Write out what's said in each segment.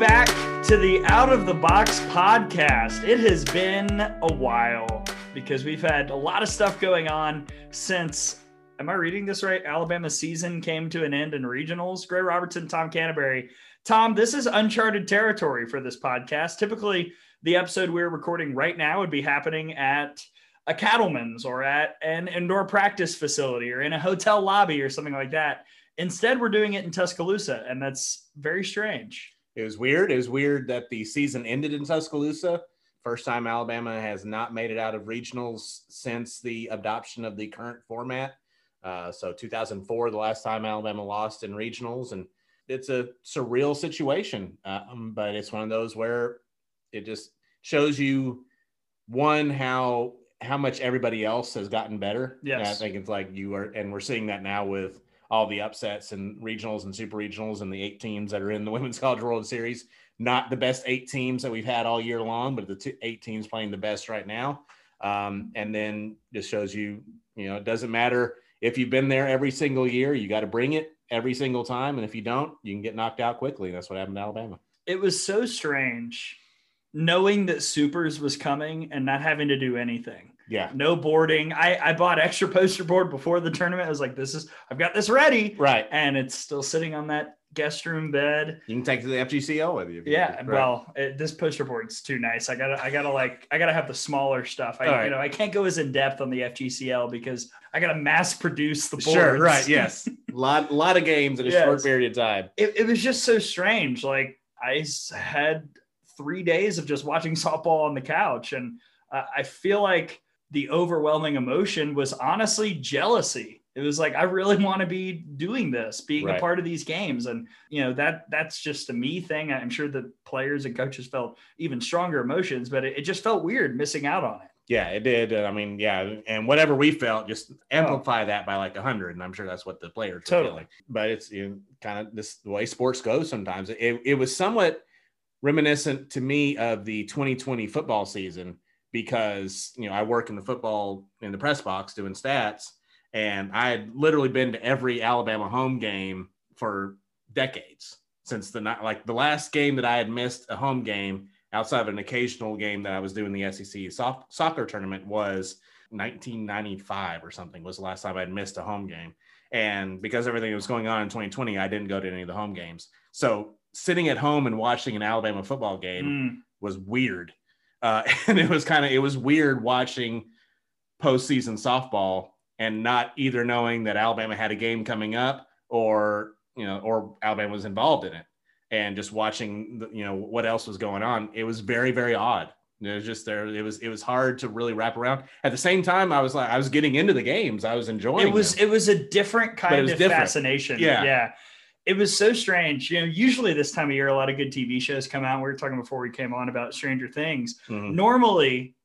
Back to the Out of the Box podcast. It has been a while because we've had a lot of stuff going on since, am I reading this right? Alabama season came to an end in regionals. Gray Robertson, Tom Canterbury. Tom, this is uncharted territory for this podcast. Typically, the episode we're recording right now would be happening at a cattleman's or at an indoor practice facility or in a hotel lobby or something like that. Instead, we're doing it in Tuscaloosa, and that's very strange. It was weird. It was weird that the season ended in Tuscaloosa. First time Alabama has not made it out of regionals since the adoption of the current format. Uh, so 2004, the last time Alabama lost in regionals, and it's a surreal situation. Um, but it's one of those where it just shows you one how how much everybody else has gotten better. Yeah, I think it's like you are, and we're seeing that now with all the upsets and regionals and super regionals and the eight teams that are in the Women's College World Series. Not the best eight teams that we've had all year long, but the two, eight teams playing the best right now. Um, and then just shows you, you know, it doesn't matter if you've been there every single year, you got to bring it every single time. And if you don't, you can get knocked out quickly. That's what happened to Alabama. It was so strange knowing that Supers was coming and not having to do anything. Yeah. No boarding. I, I bought extra poster board before the tournament. I was like, this is, I've got this ready. Right. And it's still sitting on that guest room bed. You can take to the FGCL with you. Yeah. Right. Well, it, this poster board's too nice. I gotta, I gotta like, I gotta have the smaller stuff. I, right. you know, I can't go as in depth on the FGCL because I gotta mass produce the boards. Sure. Right. Yes. a lot, lot of games in a yes. short period of time. It, it was just so strange. Like I had three days of just watching softball on the couch. And uh, I feel like, the overwhelming emotion was honestly jealousy. It was like I really want to be doing this, being right. a part of these games, and you know that that's just a me thing. I'm sure the players and coaches felt even stronger emotions, but it, it just felt weird missing out on it. Yeah, it did. I mean, yeah, and whatever we felt, just oh. amplify oh. that by like a hundred, and I'm sure that's what the players totally. feeling. But it's you know, kind of this the way sports go. Sometimes it, it was somewhat reminiscent to me of the 2020 football season because you know I work in the football in the press box doing stats, and I had literally been to every Alabama home game for decades since the night like the last game that I had missed a home game outside of an occasional game that I was doing the SEC soft, soccer tournament was 1995 or something was the last time I'd missed a home game. And because everything was going on in 2020, I didn't go to any of the home games. So sitting at home and watching an Alabama football game mm. was weird uh, and it was kind of it was weird watching postseason softball and not either knowing that Alabama had a game coming up or you know or Alabama was involved in it. And just watching the, you know what else was going on it was very very odd. It was just there it was it was hard to really wrap around. At the same time i was like i was getting into the games. I was enjoying it was them. it was a different kind of different. fascination. Yeah. Yeah it was so strange. You know, usually this time of year, a lot of good TV shows come out. We were talking before we came on about Stranger Things. Mm-hmm. Normally,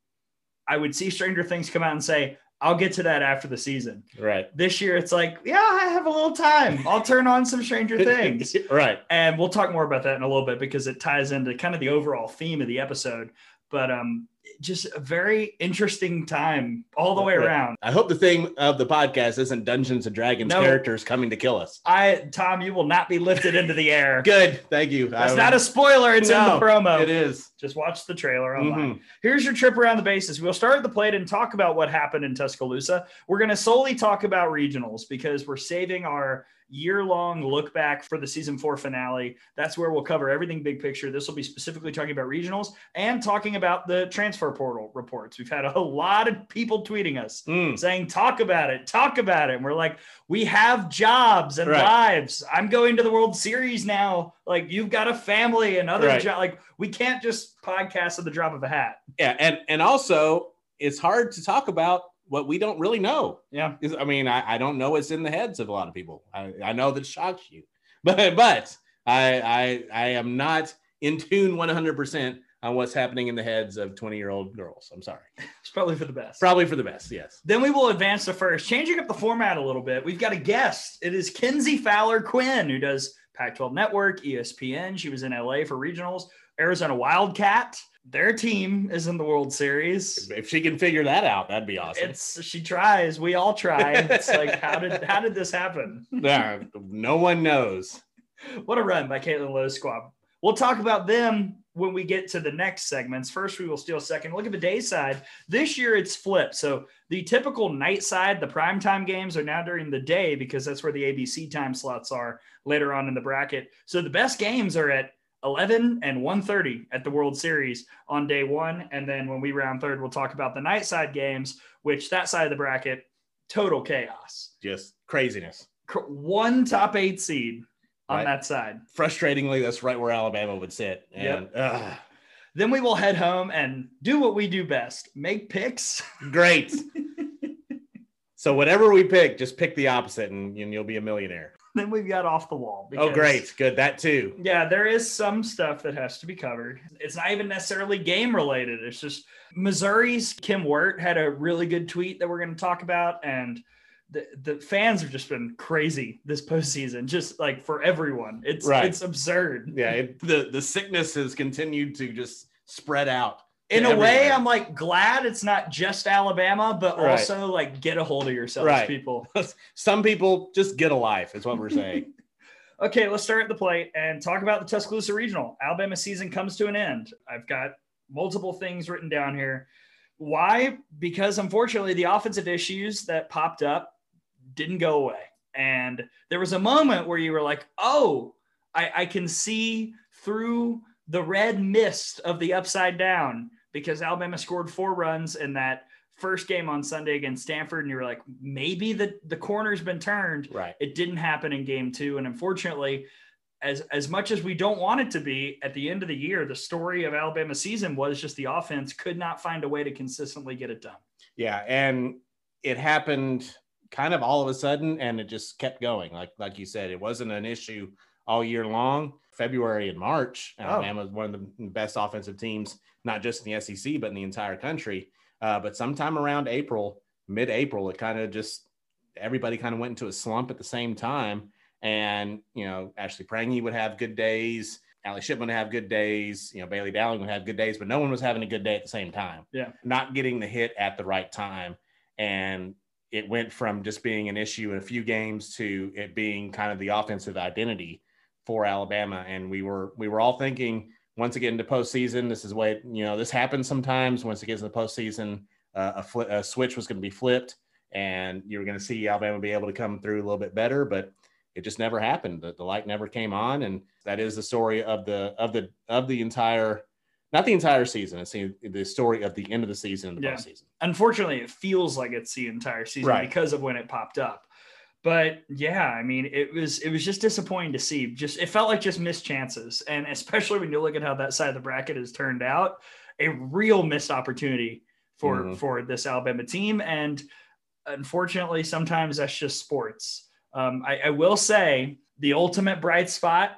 I would see Stranger Things come out and say, I'll get to that after the season. Right. This year, it's like, yeah, I have a little time. I'll turn on some Stranger Things. right. And we'll talk more about that in a little bit because it ties into kind of the overall theme of the episode. But um, just a very interesting time all the way around. I hope the thing of the podcast isn't Dungeons and Dragons no, characters coming to kill us. I, Tom, you will not be lifted into the air. Good, thank you. That's I, not a spoiler. It's no, in the promo. It is. Just watch the trailer online. Mm-hmm. Here's your trip around the bases. We'll start at the plate and talk about what happened in Tuscaloosa. We're going to solely talk about regionals because we're saving our year long look back for the season four finale. That's where we'll cover everything big picture. This will be specifically talking about regionals and talking about the transfer portal reports. We've had a lot of people tweeting us mm. saying, talk about it, talk about it. And we're like, we have jobs and right. lives. I'm going to the World Series now. Like, you've got a family and other right. jobs. Like, we can't just podcast at the drop of a hat. Yeah. And, and also, it's hard to talk about what we don't really know. Yeah. I mean, I, I don't know what's in the heads of a lot of people. I, I know that shocks you, but but I I I am not in tune 100% on what's happening in the heads of 20 year old girls. I'm sorry. It's probably for the best. Probably for the best. Yes. Then we will advance to first, changing up the format a little bit. We've got a guest. It is Kenzie Fowler Quinn, who does Pac 12 Network, ESPN. She was in LA for regionals, Arizona Wildcat their team is in the World Series. If she can figure that out, that'd be awesome. It's she tries. We all try. It's like how did how did this happen? Yeah, no one knows. What a run by Caitlin Lowe squad. We'll talk about them when we get to the next segments. First, we will steal second. Look at the day side. This year it's flipped. So the typical night side, the primetime games are now during the day because that's where the ABC time slots are later on in the bracket. So the best games are at 11 and 1.30 at the World Series on day one. And then when we round third, we'll talk about the night side games, which that side of the bracket, total chaos. Just craziness. One top eight seed on right. that side. Frustratingly, that's right where Alabama would sit. And yep. then we will head home and do what we do best make picks. Great. so, whatever we pick, just pick the opposite and, and you'll be a millionaire. Then we've got off the wall. Because, oh, great. Good. That too. Yeah, there is some stuff that has to be covered. It's not even necessarily game related. It's just Missouri's Kim Wirt had a really good tweet that we're going to talk about. And the, the fans have just been crazy this postseason, just like for everyone. It's right. it's absurd. Yeah, it, the the sickness has continued to just spread out. In a everywhere. way, I'm like glad it's not just Alabama, but right. also like get a hold of yourselves, right. people. Some people just get a life, is what we're saying. okay, let's start at the plate and talk about the Tuscaloosa Regional. Alabama season comes to an end. I've got multiple things written down here. Why? Because unfortunately, the offensive issues that popped up didn't go away. And there was a moment where you were like, oh, I, I can see through the red mist of the upside down because Alabama scored four runs in that first game on Sunday against Stanford, and you were like, maybe the the corner's been turned. Right. It didn't happen in game two, and unfortunately, as as much as we don't want it to be, at the end of the year, the story of Alabama season was just the offense could not find a way to consistently get it done. Yeah, and it happened kind of all of a sudden, and it just kept going. Like like you said, it wasn't an issue all year long. February and March, Alabama oh. was one of the best offensive teams, not just in the SEC but in the entire country. Uh, but sometime around April, mid-April, it kind of just everybody kind of went into a slump at the same time. And you know, Ashley Prange would have good days. Allie Shipman would have good days. You know, Bailey Dowling would have good days, but no one was having a good day at the same time. Yeah, not getting the hit at the right time, and it went from just being an issue in a few games to it being kind of the offensive identity for Alabama. And we were we were all thinking once again into postseason, this is what you know this happens sometimes. Once it gets in the postseason, uh, a, fl- a switch was going to be flipped, and you were going to see Alabama be able to come through a little bit better, but it just never happened. The, the light never came on, and that is the story of the of the of the entire not the entire season. It's the, the story of the end of the season and the yeah. postseason. Unfortunately, it feels like it's the entire season right. because of when it popped up. But yeah, I mean, it was it was just disappointing to see. Just it felt like just missed chances, and especially when you look at how that side of the bracket has turned out, a real missed opportunity for mm-hmm. for this Alabama team. And unfortunately, sometimes that's just sports. Um, I, I will say the ultimate bright spot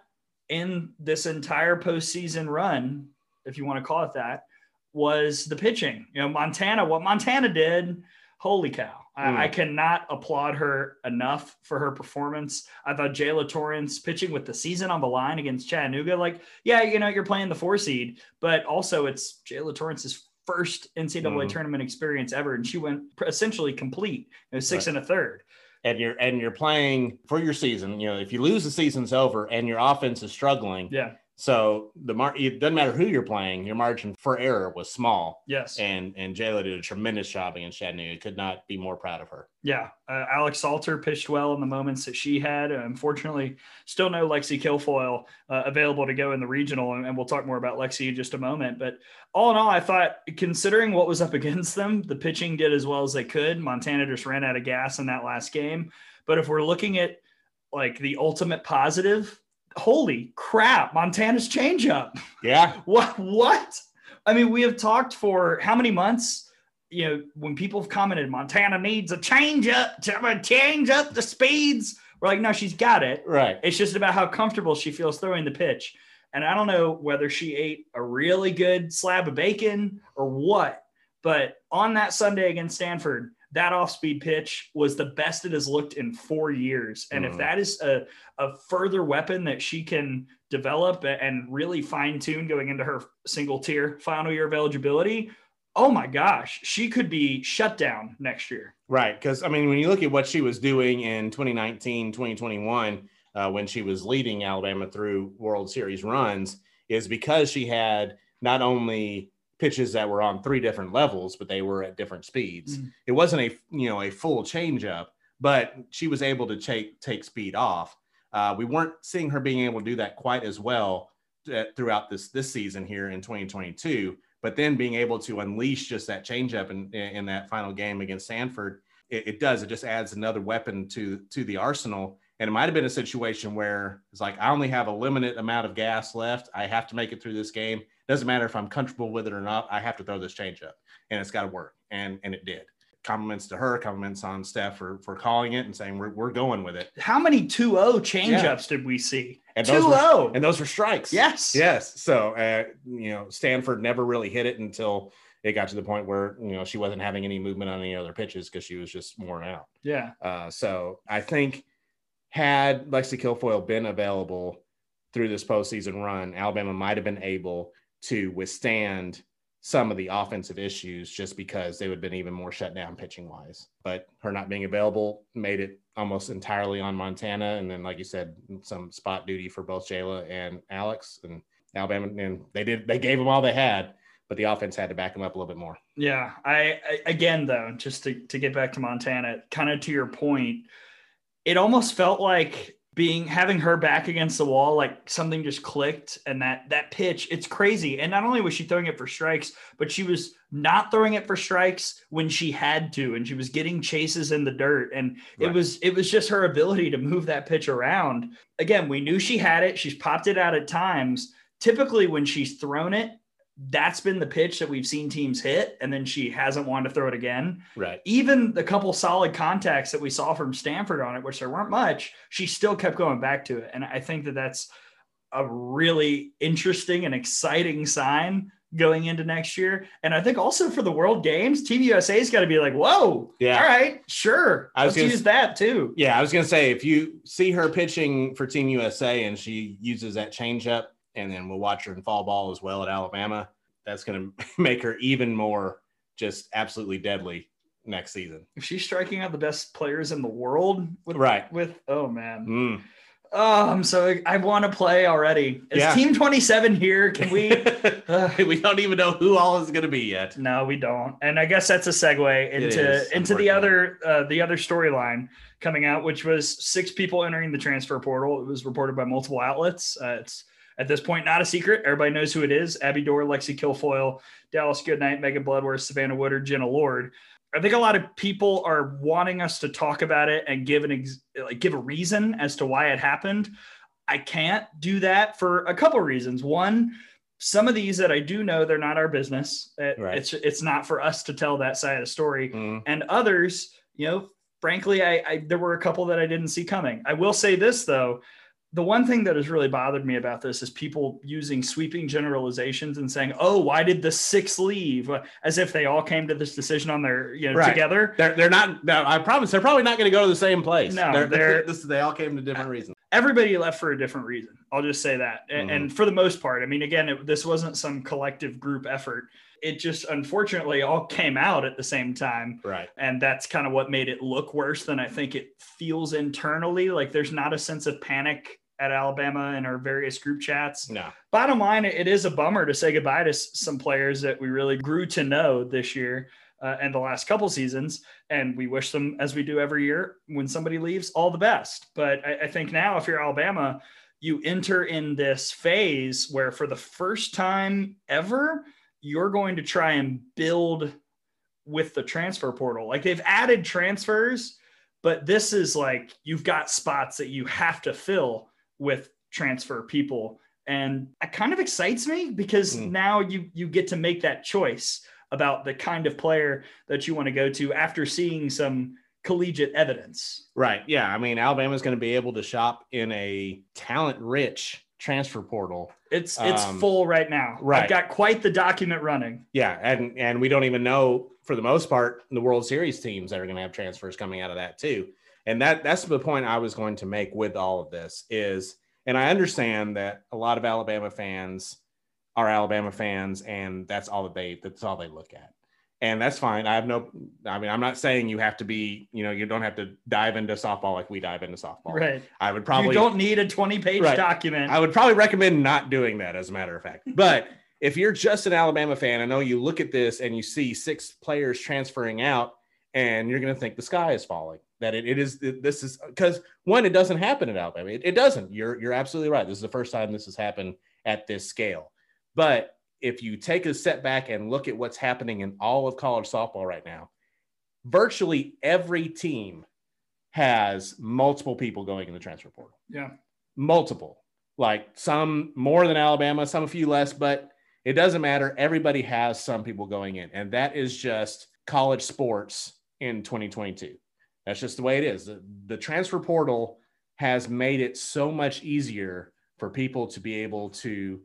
in this entire postseason run if you want to call it that, was the pitching. You know, Montana, what Montana did, holy cow. Mm. I, I, cannot applaud her enough for her performance. I thought Jaala Torrence pitching with the season on the line against Chattanooga, like, yeah, you know, you're playing the four seed, but also it's Jaala Torrence's first NCAA mm. tournament experience ever. And she went essentially complete, you know, six right. and a third and you're and you're playing for your season. You know, if you lose, the season's over, and your offense is struggling. Yeah, so the mar it doesn't matter who you're playing, your margin for error was small. Yes. And and Jaala did a tremendous job against Chattanooga. Could not be more proud of her. Yeah. Uh, Alex Salter pitched well in the moments that she had. Unfortunately, still no Lexi Kilfoyle uh, available to go in the regional, and, and, we'll talk more about Lexi in just a moment. But all in all, I thought considering what was up against them, the pitching did as well as they could. Montana just ran out of gas in that last game. But if we're looking at like the ultimate positive, holy crap, Montana's changeup. Yeah. what? What? I mean, we have talked for how many months? You know, when people have commented, Montana needs a changeup to change up the speeds. We're like, no, she's got it. Right. It's just about how comfortable she feels throwing the pitch. And I don't know whether she ate a really good slab of bacon or what, but on that Sunday against Stanford, that off speed pitch was the best it has looked in four years. And mm. if that is a, a further weapon that she can develop and really fine tune going into her single tier final year of eligibility, oh my gosh, she could be shut down next year. Right. Because, I mean, when you look at what she was doing in 2019, 2021, uh, when she was leading Alabama through World Series runs, is because she had not only pitches that were on three different levels, but they were at different speeds. Mm. It wasn't a you know a full changeup, but she was able to take take speed off. Uh, we weren't seeing her being able to do that quite as well uh, throughout this this season here in 2022. But then being able to unleash just that changeup in, in that final game against Stanford, it, it does. It just adds another weapon to to the arsenal. And it might have been a situation where it's like I only have a limited amount of gas left. I have to make it through this game. Doesn't matter if I'm comfortable with it or not. I have to throw this changeup, and it's got to work. And and it did compliments to her, compliments on Steph for for calling it and saying we're, we're going with it. How many 2-0 changeups yeah. did we see? And 2-0. and those were strikes. Yes. Yes. So uh, you know, Stanford never really hit it until it got to the point where you know she wasn't having any movement on any other pitches because she was just worn out. Yeah. Uh, so I think had Lexi Kilfoyle been available through this postseason run, Alabama might have been able to withstand some of the offensive issues just because they would have been even more shut down pitching wise. But her not being available made it almost entirely on Montana. And then, like you said, some spot duty for both Jaala and Alex and Alabama. And they did, they gave them all they had, but the offense had to back them up a little bit more. Yeah. I, I again, though, just to, to get back to Montana, kind of to your point, it almost felt like being having her back against the wall like something just clicked and that that pitch it's crazy. And not only was she throwing it for strikes but she was not throwing it for strikes when she had to and she was getting chases in the dirt. And right. it was it was just her ability to move that pitch around. Again we knew she had it. She's popped it out at times. Typically when she's thrown it that's been the pitch that we've seen teams hit, and then she hasn't wanted to throw it again. Right. Even the couple solid contacts that we saw from Stanford on it, which there weren't much, she still kept going back to it. And I think that that's a really interesting and exciting sign going into next year. And I think also for the World Games, Team USA's got to be like, whoa, yeah, all right, sure, I was let's use that too. Yeah, I was gonna say if you see her pitching for Team USA and she uses that changeup and then we'll watch her in fall ball as well at Alabama. That's going to make her even more just absolutely deadly next season. If she's striking out the best players in the world, with, right? With oh man, mm. oh I'm so I want to play already. Is yeah. Team 27 here? Can we? uh, we don't even know who all is going to be yet. No, we don't. And I guess that's a segue into into the other uh, the other storyline coming out, which was six people entering the transfer portal. It was reported by multiple outlets. Uh, it's at this point, not a secret. Everybody knows who it is. Abby Doerr, Lexi Kilfoyle, Dallas Goodnight, Megan Bloodworth, Savannah Woodard, Jenna Lord. I think a lot of people are wanting us to talk about it and give an ex- like give a reason as to why it happened. I can't do that for a couple of reasons. One, some of these that I do know they're not our business. It, right. It's it's not for us to tell that side of the story. Mm. And others, you know, frankly, I, I there were a couple that I didn't see coming. I will say this though, the one thing that has really bothered me about this is people using sweeping generalizations and saying, "Oh, why did the six leave?" As if they all came to this decision on their you know right. together. They're they're not. No, I promise they're probably not going to go to the same place. No, they're, they're, this, they all came to different reasons. Everybody left for a different reason. I'll just say that, and, mm-hmm. and for the most part, I mean, again, it, this wasn't some collective group effort it just unfortunately all came out at the same time. Right. And that's kind of what made it look worse than I think it feels internally. Like there's not a sense of panic at Alabama in our various group chats. No. Bottom line, it is a bummer to say goodbye to some players that we really grew to know this year uh, and the last couple seasons. And we wish them, as we do every year, when somebody leaves, all the best. But I, I think now, if you're Alabama, you enter in this phase where for the first time ever, you're going to try and build with the transfer portal. Like they've added transfers, but this is like you've got spots that you have to fill with transfer people. And it kind of excites me because mm. now you you get to make that choice about the kind of player that you want to go to after seeing some collegiate evidence. Right. Yeah. I mean, Alabama's going to be able to shop in a talent rich transfer portal. It's it's um, full right now. Right. I've got quite the document running. Yeah, and and we don't even know for the most part the World Series teams that are going to have transfers coming out of that too. And that that's the point I was going to make with all of this is and I understand that a lot of Alabama fans are Alabama fans and that's all that they that's all they look at. And that's fine. I have no. I mean, I'm not saying you have to be. You know, you don't have to dive into softball like we dive into softball. Right. I would probably. You don't need a 20 page right. document. I would probably recommend not doing that, as a matter of fact. But if you're just an Alabama fan, I know you look at this and you see six players transferring out, and you're going to think the sky is falling. That it, it is. This is because one, it doesn't happen at Alabama. It, it doesn't. You're you're absolutely right. This is the first time this has happened at this scale. But if you take a step back and look at what's happening in all of college softball right now, virtually every team has multiple people going in the transfer portal. Yeah. Multiple. Like some more than Alabama, some a few less, but it doesn't matter. Everybody has some people going in. And that is just college sports in 2022. That's just the way it is. The, the transfer portal has made it so much easier for people to be able to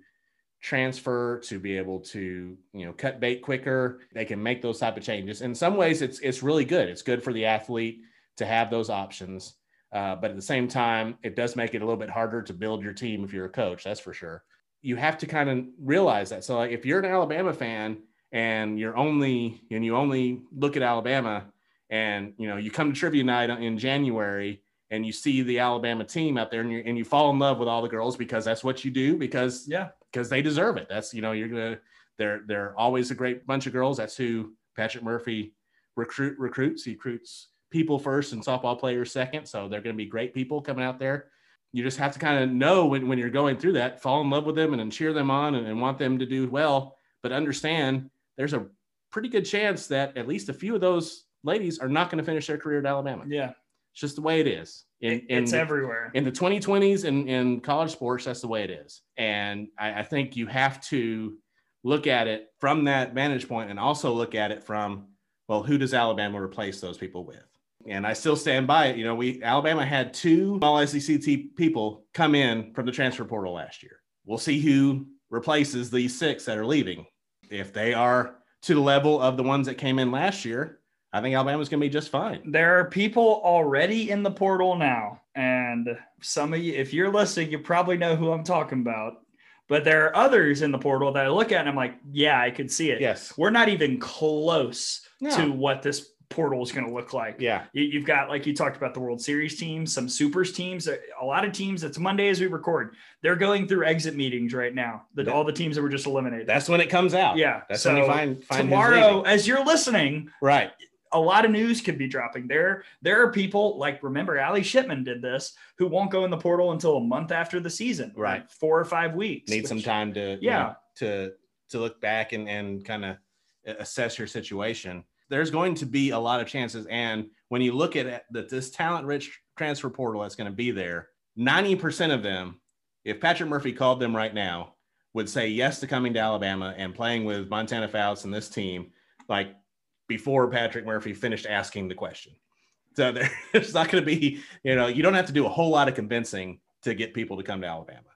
transfer to be able to you know cut bait quicker. They can make those type of changes. In some ways it's it's really good. It's good for the athlete to have those options uh, but at the same time it does make it a little bit harder to build your team if you're a coach that's for sure. You have to kind of realize that. So like if you're an alabama fan and you're only and you only look at alabama and you know you come to trivia night in january and you see the alabama team out there and you, and you fall in love with all the girls because that's what you do because yeah because they deserve it. That's you know you're gonna they're they're always a great bunch of girls. That's who Patrick Murphy recruit recruits. He recruits people first and softball players second. So they're to be great people coming out there. You just have to kind of know when, when you're going through that, fall in love with them and cheer them on and, and want them to do well. But understand there's a pretty good chance that at least a few of those ladies are not going to finish their career at Alabama. Yeah. It's just the way it is. In, in it's the, everywhere. In the 2020s and in college sports, that's the way it is. And I, I think you have to look at it from that vantage point and also look at it from, well, who does Alabama replace those people with? And I still stand by it. You know, we Alabama had two all SEC people come in from the transfer portal last year. We'll see who replaces these six that are leaving. If they are to the level of the ones that came in last year, I think Alabama's going to be just fine. There are people already in the portal now. And some of you, if you're listening, you probably know who I'm talking about. But there are others in the portal that I look at and I'm like, yeah, I could see it. Yes. We're not even close no. to what this portal is going to look like. Yeah. You, have got, like you talked about the World Series teams, some supers teams, a lot of teams. It's Monday as we record. They're going through exit meetings right now. The, all the teams that were just eliminated. That's when it comes out. Yeah. That's so when you find, find tomorrow, as you're listening. Right a lot of news could be dropping there. There are people like remember Allie Shipman did this who won't go in the portal until a month after the season, right? Like four or five weeks. Need which, some time to yeah you know, to to look back and and kind of assess your situation. There's going to be a lot of chances, and when you look at that this talent rich transfer portal that's going to be there, ninety percent of them, if Patrick Murphy called them right now, would say yes to coming to Alabama and playing with Montana Fouts and this team. Like before Patrick Murphy finished asking the question. So there's not going to be, you know, you don't have to do a whole lot of convincing to get people to come to Alabama.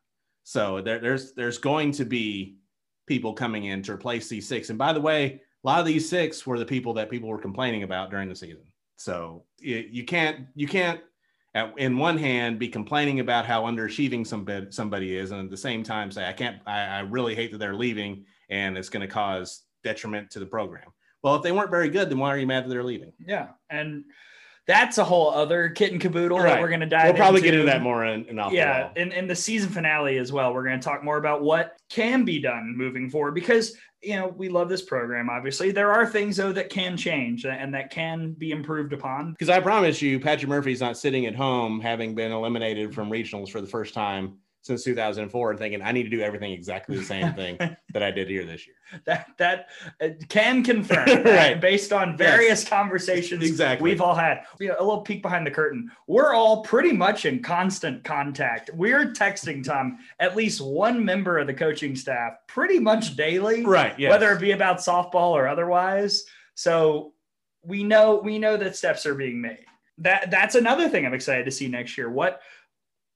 So there, there's there's going to be people coming in to replace these six. And by the way, a lot of these six were the people that people were complaining about during the season. So you, can't you can't at, in one hand be complaining about how underachieving somebody somebody is, and at the same time say I can't I, I really hate that they're leaving and it's going to cause detriment to the program. Well, if they weren't very good, then why are you mad that they're leaving? Yeah, and that's a whole other kit and caboodle right. that we're going to dive. We'll probably into. get into that more in, in yeah, in, in the season finale as well. We're going to talk more about what can be done moving forward because you know we love this program. Obviously, there are things though that can change and that can be improved upon. Because I promise you, Patrick Murphy's not sitting at home having been eliminated from regionals for the first time since 2004 and thinking I need to do everything exactly the same thing that I did here this year. That that uh, can confirm right based on various yes. conversations exactly we've all had. You know, a little peek behind the curtain. We're all pretty much in constant contact. We're texting Tom at least one member of the coaching staff pretty much daily, right? Yes. Whether it be about softball or otherwise. So we know we know that steps are being made. That that's another thing I'm excited to see next year. What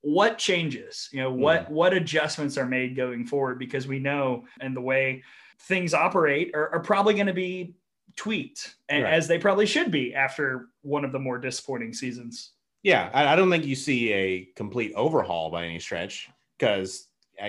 what changes you know what mm. what adjustments are made going forward because we know and the way things operate are, are probably going to be tweaked right. as they probably should be after one of the more disappointing seasons yeah i, I don't think you see a complete overhaul by any stretch because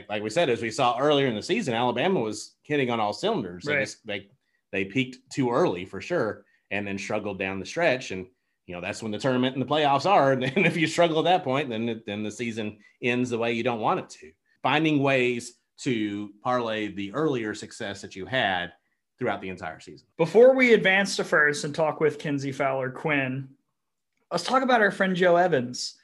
like we said as we saw earlier in the season alabama was hitting on all cylinders right. they, just, they they peaked too early for sure, and then struggled down the stretch. And you know that's when the tournament and the playoffs are. And if you struggle at that point, then then the season ends the way you don't want it to. Finding ways to parlay the earlier success that you had throughout the entire season. Before we advance to first and talk with Kenzie Fowler Quinn, let's talk about our friend Jo Evans.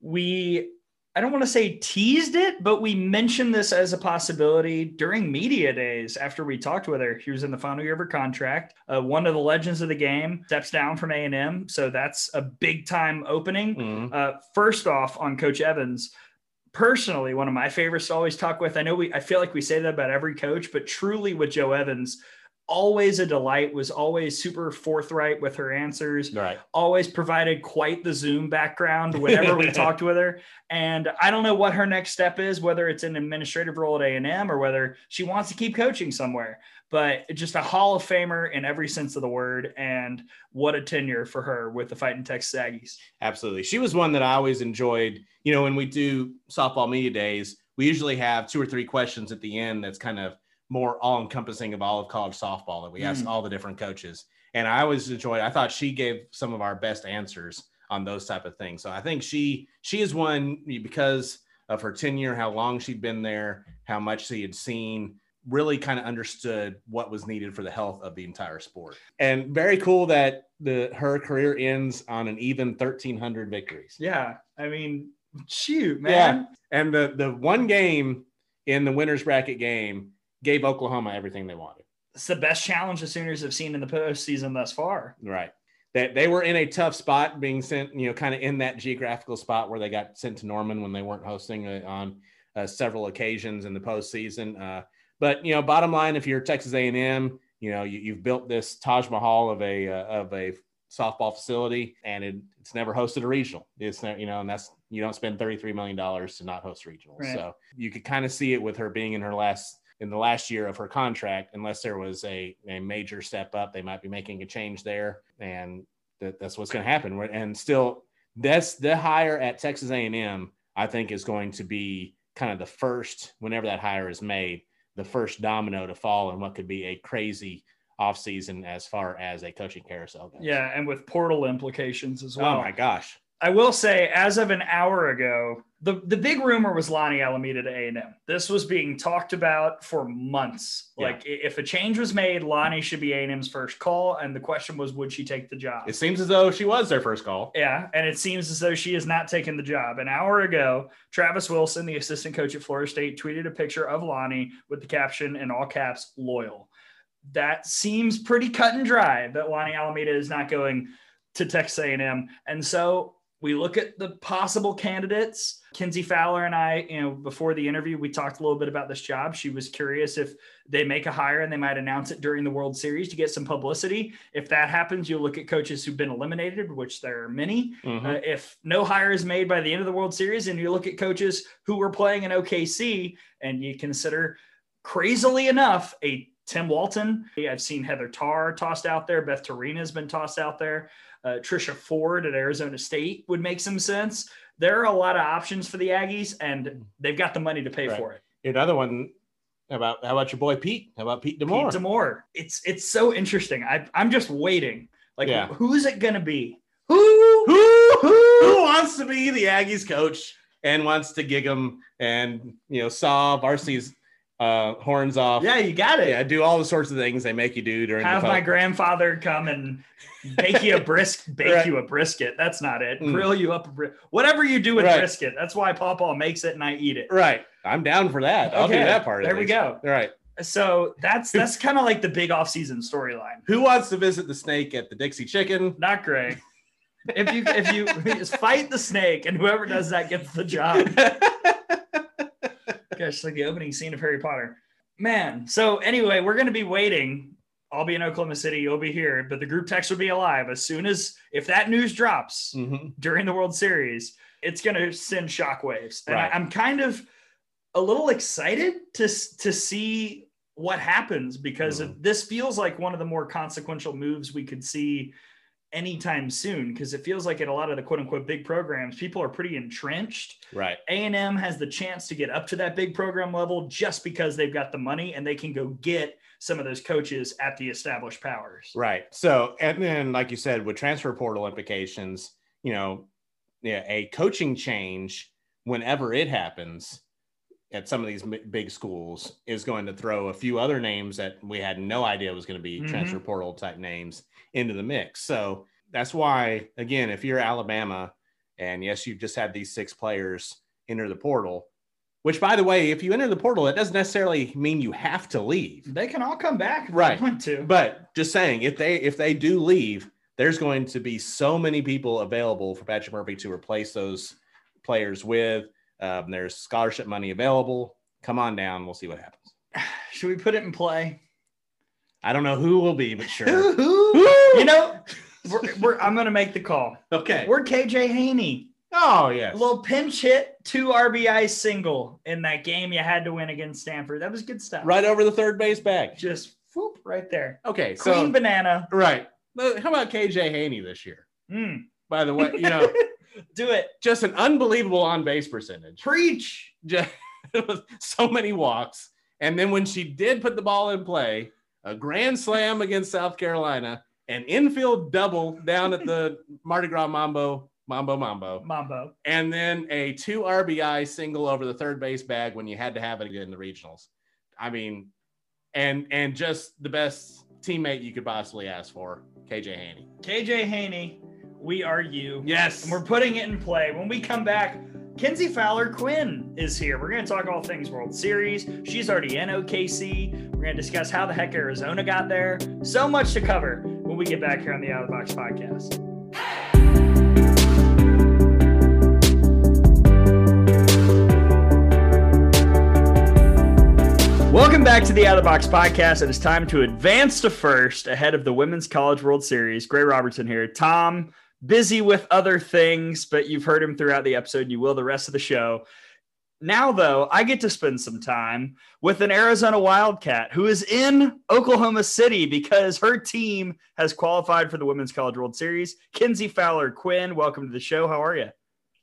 We I don't want to say teased it, but we mentioned this as a possibility during media days after we talked with her. She was in the final year of her contract. Uh, one of the legends of the game steps down from A and M, so that's a big time opening. Mm-hmm. Uh, first off, on Coach Evans, personally, one of my favorites to always talk with. I know we, I feel like we say that about every coach, but truly with Jo Evans, always a delight was always super forthright with her answers right. always provided quite the zoom background whenever we talked with her. And i don't know what her next step is whether it's an administrative role at a&m or whether she wants to keep coaching somewhere but just a hall of famer in every sense of the word and what a tenure for her with the fighting texas aggies. Absolutely. She was one that i always enjoyed you know when we do softball media days we usually have two or three questions at the end that's kind of more all encompassing of all of college softball that we mm. asked all the different coaches. And I always enjoyed, I thought she gave some of our best answers on those type of things. So I think she, she is one because of her tenure, how long she'd been there, how much she had seen, really kind of understood what was needed for the health of the entire sport. And very cool that the her career ends on an even 1300 victories. Yeah. I mean, shoot, man. Yeah. And the the one game in the winners bracket game gave Oklahoma everything they wanted. It's the best challenge the Sooners have seen in the postseason thus far. Right. That they were in a tough spot, being sent, you know, kind of in that geographical spot where they got sent to Norman when they weren't hosting uh, on uh, several occasions in the postseason. Uh, but you know, bottom line, if you're Texas A&M, you know, you, have built this Taj Mahal of a uh, of a softball facility, and it, it's never hosted a regional. It's not, you know, and that's you don't spend thirty three million dollars to not host regionals. Right. So you could kind of see it with her being in her last in the last year of her contract, unless there was a, a major step up, they might be making a change there, and that, that's what's going to happen. And still, that's the hire at Texas A&M. I think is going to be kind of the first, whenever that hire is made, the first domino to fall in what could be a crazy offseason as far as a coaching carousel goes. Yeah, and with portal implications as well. Oh my gosh. I will say, as of an hour ago, the, the big rumor was Lonni Alameda to A&M. This was being talked about for months. Yeah. Like if a change was made, Lonni should be A&M's first call. And the question was, would she take the job? It seems as though she was their first call. Yeah. And it seems as though she has not taken the job. An hour ago, Travis Wilson, the assistant coach at Florida State, tweeted a picture of Lonni with the caption in all caps, loyal. That seems pretty cut and dry that Lonni Alameda is not going to Texas A&M. And so we look at the possible candidates. Kenzie Fowler and I, you know, before the interview, we talked a little bit about this job. She was curious if they make a hire and they might announce it during the World Series to get some publicity. If that happens, you'll look at coaches who've been eliminated, which there are many. Mm-hmm. Uh, if no hire is made by the end of the World Series, and you look at coaches who were playing in OKC, and you consider, crazily enough, a Tim Walton. I've seen Heather Tarr tossed out there. Beth Torina has been tossed out there uh, Trisha Ford at Arizona State would make some sense. There are a lot of options for the Aggies, and they've got the money to pay right. for it. Another one about how about your boy Pete? How about Pete D'Amour? Pete D'Amour. It's it's so interesting. I, I'm just waiting. Like, yeah. who is it going to be? Who, who who who wants to be the Aggies coach and wants to gig them and you know saw varsity's uh, horns off. Yeah, you got it. Yeah, do all the sorts of things they make you do during. Have my grandfather come and bake you a brisk, bake right. you a brisket. That's not it. Mm. Grill you up a brisket. Whatever you do with right. brisket, that's why Papa makes it and I eat it. Right. I'm down for that. Okay. I'll do that part. There we go. All right. So that's that's kind of like the big off-season storyline. Who wants to visit the snake at the Dixie Chicken? Not Greg. if you if you just fight the snake and whoever does that gets the job. Gosh, like the opening scene of Harry Potter. Man. So anyway, we're going to be waiting. I'll be in Oklahoma City. You'll be here, but the group text will be alive as soon as if that news drops mm-hmm. during the World Series. It's going to send shockwaves, and right. I, I'm kind of a little excited to to see what happens because mm-hmm. this feels like one of the more consequential moves we could see anytime soon because it feels like in a lot of the quote unquote big programs, people are pretty entrenched. Right. A&M has the chance to get up to that big program level just because they've got the money and they can go get some of those coaches at the established powers. Right. So, and then, like you said, with transfer portal implications, you know, yeah, a coaching change whenever it happens at some of these big schools is going to throw a few other names that we had no idea was going to be mm-hmm. transfer portal type names into the mix. So that's why, again, if you're Alabama, and yes, you've just had these six players enter the portal, which, by the way, if you enter the portal, it doesn't necessarily mean you have to leave. They can all come back, right? want to, but just saying, if they if they do leave, there's going to be so many people available for Patrick Murphy to replace those players with. Um, there's scholarship money available. Come on down. We'll see what happens. Should we put it in play? I don't know who will be, but sure. you know, we're, we're, I'm going to make the call. Okay. We're KJ Haney. Oh, yes. A little pinch hit, two RBI single in that game you had to win against Stanford. That was good stuff. Right over the third base bag. Just whoop, right there. Okay. Clean so, banana. Right. How about KJ Haney this year? Mm. By the way, you know, do it. Just an unbelievable on base percentage. Preach. Just, so many walks. And then when she did put the ball in play, a grand slam against South Carolina, an infield double down at the Mardi Gras Mambo, Mambo, Mambo, Mambo, and then a two RBI single over the third base bag when you had to have it in the regionals. I mean, and and just the best teammate you could possibly ask for, KJ Haney. KJ Haney, we are you. Yes, and we're putting it in play. When we come back. Kenzie Fowler Quinn is here. We're going to talk all things World Series. She's already in OKC. We're going to discuss how the heck Arizona got there. So much to cover when we get back here on the Out of the Box podcast. Welcome back to the Out of the Box podcast. It is time to advance to first ahead of the Women's College World Series. Gray Robertson here. Tom, busy with other things, but you've heard him throughout the episode. You will the rest of the show. Now, though, I get to spend some time with an Arizona Wildcat who is in Oklahoma City because her team has qualified for the Women's College World Series. Kenzie Fowler Quinn, welcome to the show. How are you?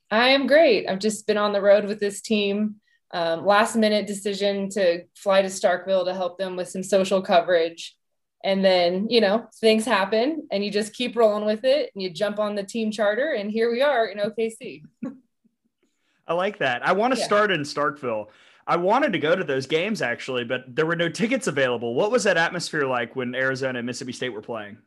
I am great. I've just been on the road with this team. Um, last minute decision to fly to Starkville to help them with some social coverage and then you know things happen and you just keep rolling with it and you jump on the team charter and here we are in okc i like that. I want to yeah. start in starkville. I wanted to go to those games actually but there were no tickets available. What was that atmosphere like when arizona and mississippi state were playing?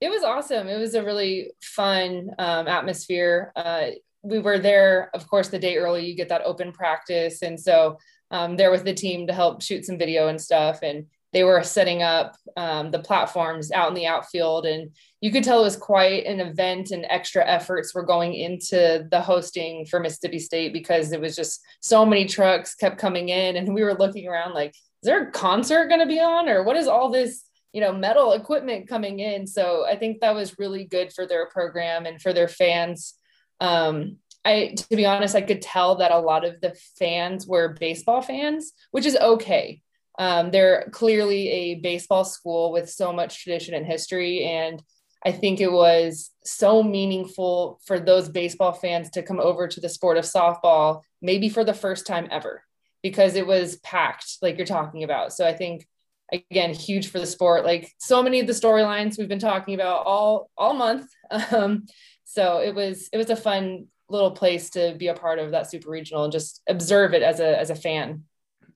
It was awesome. It was a really fun um, atmosphere. Uh, we were there of course the day early. You get that open practice. And so um, there with the team to help shoot some video and stuff. And they were setting up um, the platforms out in the outfield. And you could tell it was quite an event and extra efforts were going into the hosting for mississippi state because it was just so many trucks kept coming in and we were looking around like is there a concert going to be on or what is all this you know metal equipment coming in? So i think that was really good for their program and for their fans. Um, I, to be honest, I could tell that a lot of the fans were baseball fans, which is okay um, they're clearly a baseball school with so much tradition and history. And I think it was so meaningful for those baseball fans to come over to the sport of softball, maybe for the first time ever, because it was packed, like you're talking about. So I think again huge for the sport like so many of the storylines we've been talking about all all month um, so it was it was a fun little place to be a part of that super regional and just observe it as a as a fan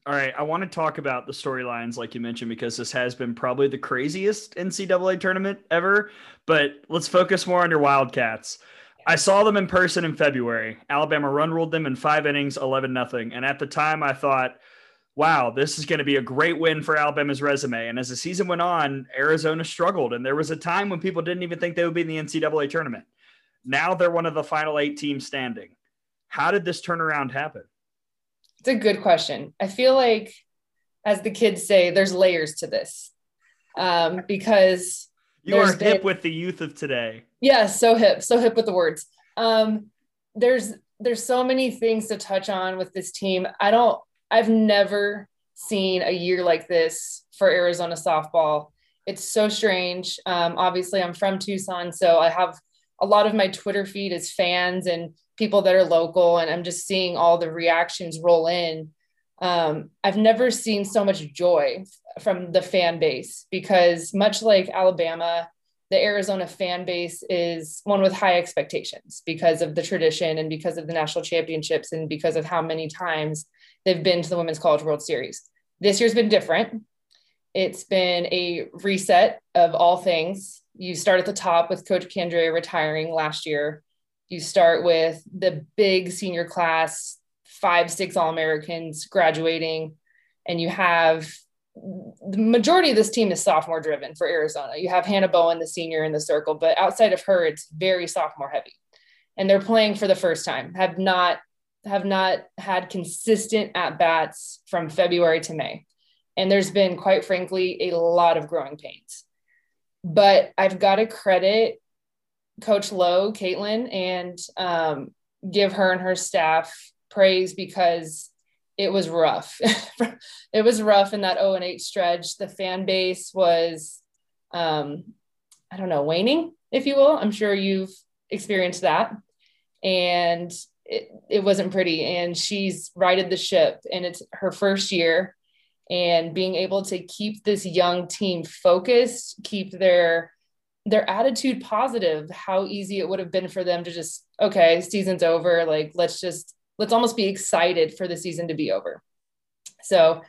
all right, I want to talk about the storylines, like you mentioned, because this has been probably the craziest NCAA tournament ever. But let's focus more on your Wildcats. I saw them in person in February. Alabama run ruled them in five innings, 11 nothing. And at the time, I thought, wow, this is going to be a great win for Alabama's resume. And as the season went on, Arizona struggled. And there was a time when people didn't even think they would be in the NCAA tournament. Now they're one of the final eight teams standing. How did this turnaround happen? It's a good question. I feel like, as the kids say, there's layers to this um, because you are hip been, with the youth of today. Yeah, so hip, so hip with the words. Um, there's there's so many things to touch on with this team. I don't. I've never seen a year like this for Arizona softball. It's so strange. Um, obviously, I'm from Tucson, so I have a lot of my Twitter feed is fans and people that are local, and I'm just seeing all the reactions roll in. Um, I've never seen so much joy from the fan base because, much like Alabama, the Arizona fan base is one with high expectations because of the tradition and because of the national championships and because of how many times they've been to the Women's College World Series. This year's been different. It's been a reset of all things. You start at the top with Coach Candrea retiring last year. You start with the big senior class, five, six All Americans graduating, and you have the majority of this team is sophomore driven for Arizona. You have Hannah Bowen, the senior in the circle, but outside of her, it's very sophomore heavy. And they're playing for the first time, have not have not had consistent at bats from February to May. And there's been, quite frankly, a lot of growing pains. But I've got to credit Coach Lowe, Caitlin, and um, give her and her staff praise because it was rough. it was rough in that 0 and 8 stretch. The fan base was, um, I don't know, waning, if you will. I'm sure you've experienced that. And it, it wasn't pretty. And she's righted the ship, and it's her first year. And being able to keep this young team focused, keep their their attitude positive, how easy it would have been for them to just, okay, season's over. Like, let's just let's almost be excited for the season to be over. So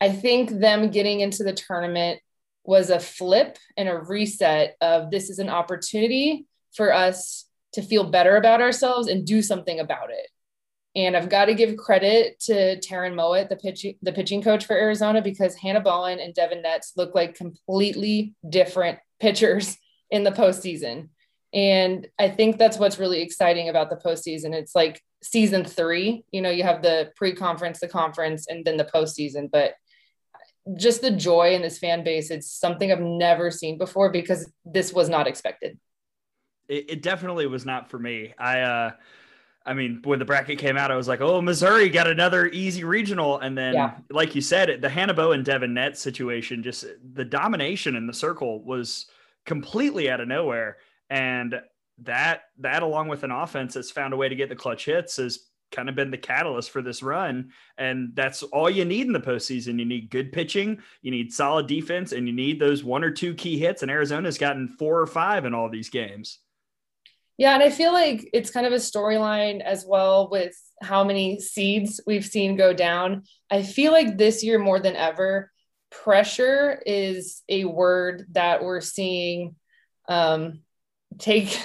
I think them getting into the tournament was a flip and a reset of this is an opportunity for us to feel better about ourselves and do something about it. And I've got to give credit to Taryn Mowatt, the pitching the pitching coach for Arizona, because Hannah Bowen and Devin Netz look like completely different pitchers in the postseason. And I think that's what's really exciting about the postseason. It's like season three. You know, you have the pre-conference, the conference, and then the postseason. But just the joy in this fan base, it's something I've never seen before because this was not expected. It, it definitely was not for me. I uh I mean, when the bracket came out, I was like, oh, Missouri got another easy regional. And then, yeah. like you said, the Hannah Bowen and Devin Netz situation, just the domination in the circle was completely out of nowhere. And that that along with an offense that's found a way to get the clutch hits has kind of been the catalyst for this run. And that's all you need in the postseason. You need good pitching, you need solid defense, and you need those one or two key hits. And Arizona's gotten four or five in all these games. Yeah, and I feel like it's kind of a storyline as well with how many seeds we've seen go down. I feel like this year more than ever, pressure is a word that we're seeing um, take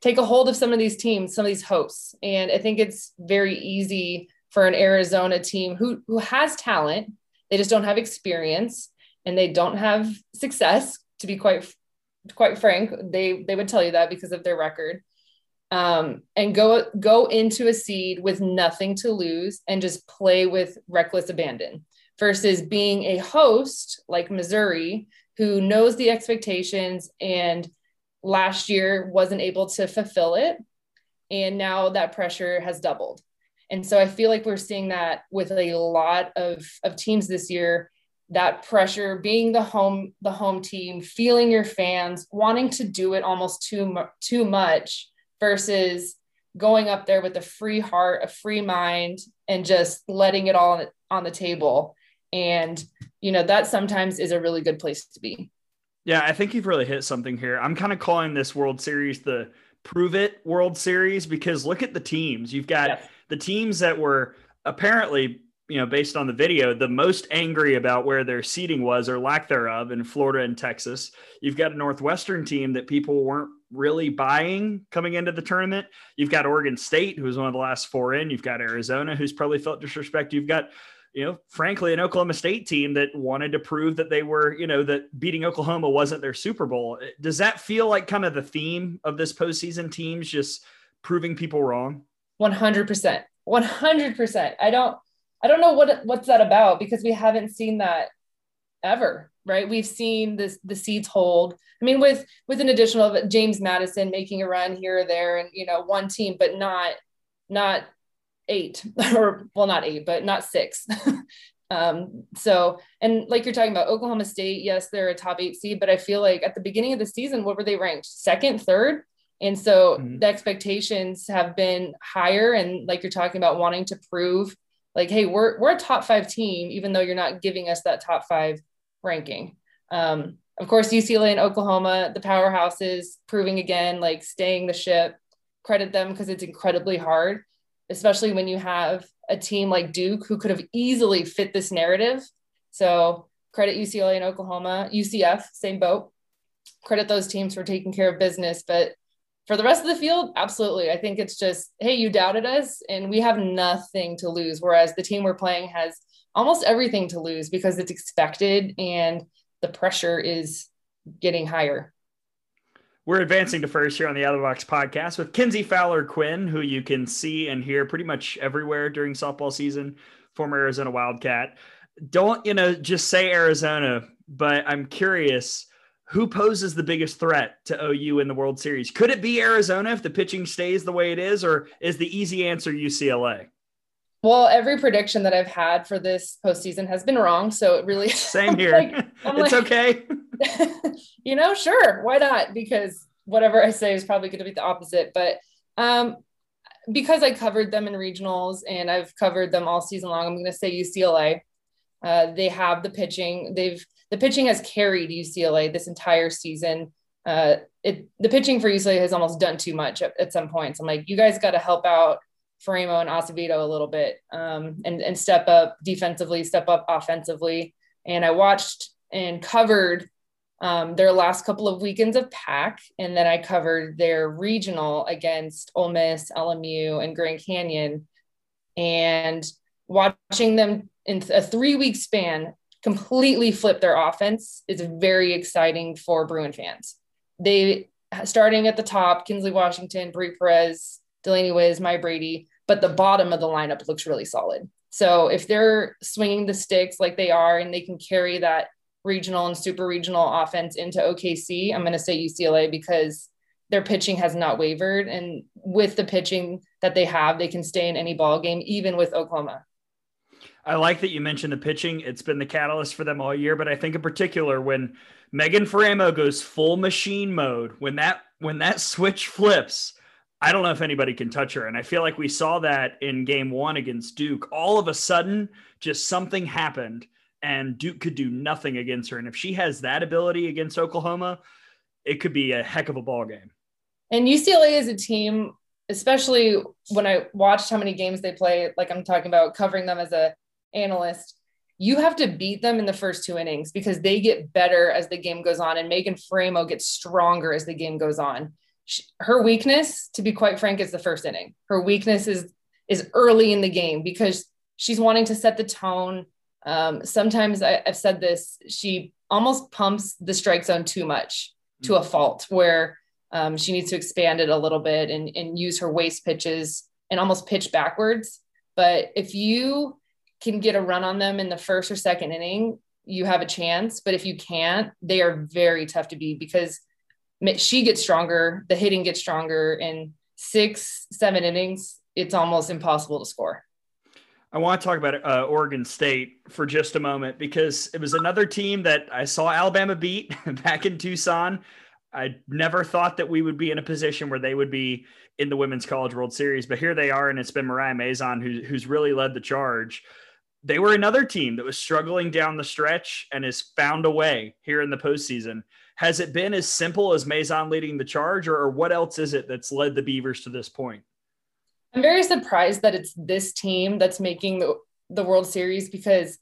take a hold of some of these teams, some of these hosts. And I think it's very easy for an Arizona team who who has talent, they just don't have experience and they don't have success to be quite quite frank. They they would tell you that because of their record. Um, and go go into a seed with nothing to lose and just play with reckless abandon versus being a host like Missouri who knows the expectations and last year wasn't able to fulfill it. And now that pressure has doubled. And so i feel like we're seeing that with a lot of of teams this year that pressure being the home the home team feeling your fans wanting to do it almost too too much versus going up there with a free heart a free mind and just letting it all on the table and you know that sometimes is a really good place to be yeah, I think you've really hit something here. I'm kind of calling this World Series the prove it World Series because look at the teams. You've got the teams that were apparently, you know, based on the video, the most angry about where their seating was or lack thereof in Florida and Texas. You've got a Northwestern team that people weren't really buying coming into the tournament. You've got Oregon State, who was one of the last four in. You've got Arizona, who's probably felt disrespect. You've got you know, frankly, an Oklahoma State team that wanted to prove that they were, you know, that beating Oklahoma wasn't their Super Bowl. Eh, does that feel like kind of the theme of this postseason teams just proving people wrong? 100%. 100%. I don't, I don't know what, what's that about because we haven't seen that ever, right? We've seen this, the seeds hold. I mean, with, with an additional James Madison making a run here or there and, you know, one team, but not, not eight or well not eight but not six Um, so, and like you're talking about Oklahoma State, yes, they're a top eight seed, but I feel like at the beginning of the season, what were they ranked? Second, third? And so mm-hmm. the expectations have been higher. And like you're talking about wanting to prove like, hey, we're, we're a top five team, even though you're not giving us that top five ranking. Um, of course, UCLA and Oklahoma, the powerhouses proving again, like staying the ship, credit them because it's incredibly hard, especially when you have a team like Duke who could have easily fit this narrative. So credit UCLA and Oklahoma, UCF, same boat. Credit those teams for taking care of business. But for the rest of the field, absolutely. I think it's just, hey, you doubted us and we have nothing to lose. Whereas the team we're playing has almost everything to lose because it's expected and the pressure is getting higher. We're advancing to first here on the Other Box podcast with Kenzie Fowler Quinn, who you can see and hear pretty much everywhere during softball season, former Arizona Wildcat. Don't, you know, just say Arizona, but I'm curious who poses the biggest threat to OU in the World Series? Could it be Arizona if the pitching stays the way it is, or is the easy answer UCLA? Well, every prediction that I've had for this postseason has been wrong. So it really same here. like, it's like, okay. you know, sure, why not? Because whatever I say is probably going to be the opposite. But um, because I covered them in regionals and I've covered them all season long, I'm going to say UCLA. Uh, they have the pitching. They've the pitching has carried UCLA this entire season. Uh, it the pitching for UCLA has almost done too much at, at some points. I'm like, you guys got to help out Faraimo and Azevedo a little bit um, and and step up defensively, step up offensively. And I watched and covered um, their last couple of weekends of PAC, and then I covered their regional against Ole Miss, LMU, and Grand Canyon. And watching them in a three week span completely flip their offense is very exciting for Bruin fans. They starting at the top, Kinsley Washington, Brie Perez, Wisz, Maya Brady, but the bottom of the lineup looks really solid. So if they're swinging the sticks like they are and they can carry that regional and super regional offense into OKC, I'm going to say UCLA because their pitching has not wavered. And with the pitching that they have, they can stay in any ball game, even with Oklahoma. I like that you mentioned the pitching. It's been the catalyst for them all year, but I think in particular when Megan Faraimo goes full machine mode, when that when that switch flips, I don't know if anybody can touch her. And I feel like we saw that in game one against Duke. All of a sudden, just something happened and Duke could do nothing against her. And if she has that ability against Oklahoma, it could be a heck of a ball game. And UCLA is a team, especially when I watched how many games they play, like I'm talking about covering them as a analyst, you have to beat them in the first two innings because they get better as the game goes on. And Megan Faraimo gets stronger as the game goes on. She, her weakness, to be quite frank, is the first inning. Her weakness is is early in the game because she's wanting to set the tone. Um, sometimes I, I've said this, she almost pumps the strike zone too much to a fault where um, she needs to expand it a little bit and, and use her waste pitches and almost pitch backwards. But if you can get a run on them in the first or second inning, you have a chance. But if you can't, they are very tough to beat because she gets stronger, the hitting gets stronger, in six, seven innings, it's almost impossible to score. I want to talk about uh, Oregon State for just a moment because it was another team that I saw Alabama beat back in Tucson. I never thought that we would be in a position where they would be in the Women's College World Series, but here they are, and it's been Mariah Mazon who, who's really led the charge they were another team that was struggling down the stretch and has found a way here in the postseason. Has it been as simple as Mazon leading the charge, or, or what else is it that's led the Beavers to this point? I'm very surprised that it's this team that's making the, the World Series because,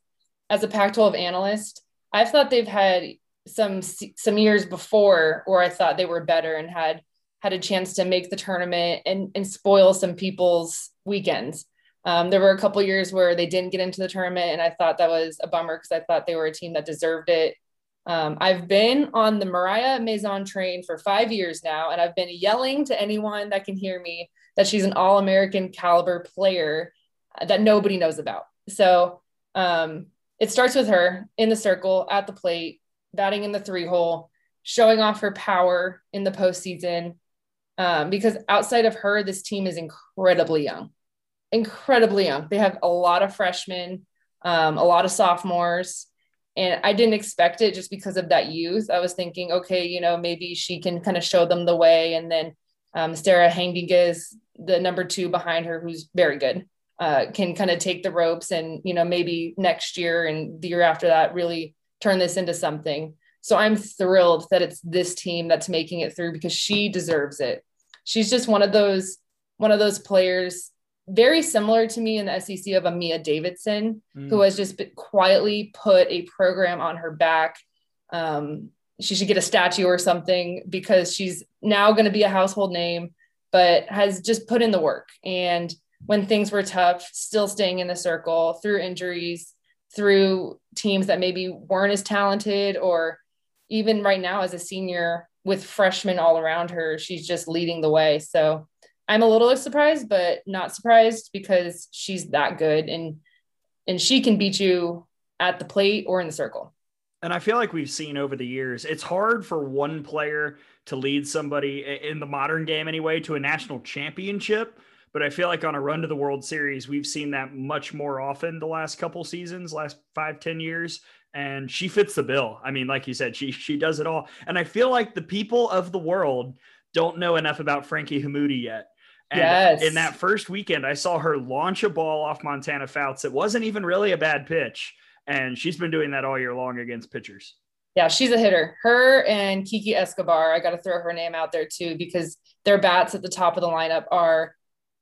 as a Pac 12 analyst, I've thought they've had some some years before where I thought they were better and had had a chance to make the tournament and, and spoil some people's weekends. Um, there were a couple years where they didn't get into the tournament, and I thought that was a bummer because I thought they were a team that deserved it. Um, I've been on the Mariah Mazon train for five years now, and I've been yelling to anyone that can hear me that she's an All American caliber player that nobody knows about. So um, it starts with her in the circle at the plate, batting in the three hole, showing off her power in the postseason. Um, because outside of her, this team is incredibly young incredibly young. They have a lot of freshmen. um, a lot of sophomores. And I didn't expect it just because of that youth. I was thinking, okay, you know, maybe she can kind of show them the way. And then um, Sarah Haendiges, the number two behind her, who's very good, uh, can kind of take the ropes and, you know, maybe next year and the year after that really turn this into something. So I'm thrilled that it's this team that's making it through because she deserves it. She's just one of those one of those players very similar to me in the SEC of Amia Davidson, mm. who has just quietly put a program on her back. Um, she should get a statue or something because she's now going to be a household name, but has just put in the work. And when things were tough, still staying in the circle through injuries, through teams that maybe weren't as talented, or even right now as a senior with freshmen all around her, she's just leading the way. So I'm a little surprised, but not surprised because she's that good and and she can beat you at the plate or in the circle. And I feel like we've seen over the years, it's hard for one player to lead somebody in the modern game anyway to a national championship. But I feel like on a run to the World Series, we've seen that much more often the last couple seasons, last five, ten years. And she fits the bill. I mean, like you said, she she does it all. And I feel like the people of the world don't know enough about Frankie Hammoude yet. And yes. in that first weekend, I saw her launch a ball off Montana Fouts. It wasn't even really a bad pitch. And she's been doing that all year long against pitchers. Yeah, she's a hitter. Her and Kiki Escobar, I got to throw her name out there too, because their bats at the top of the lineup are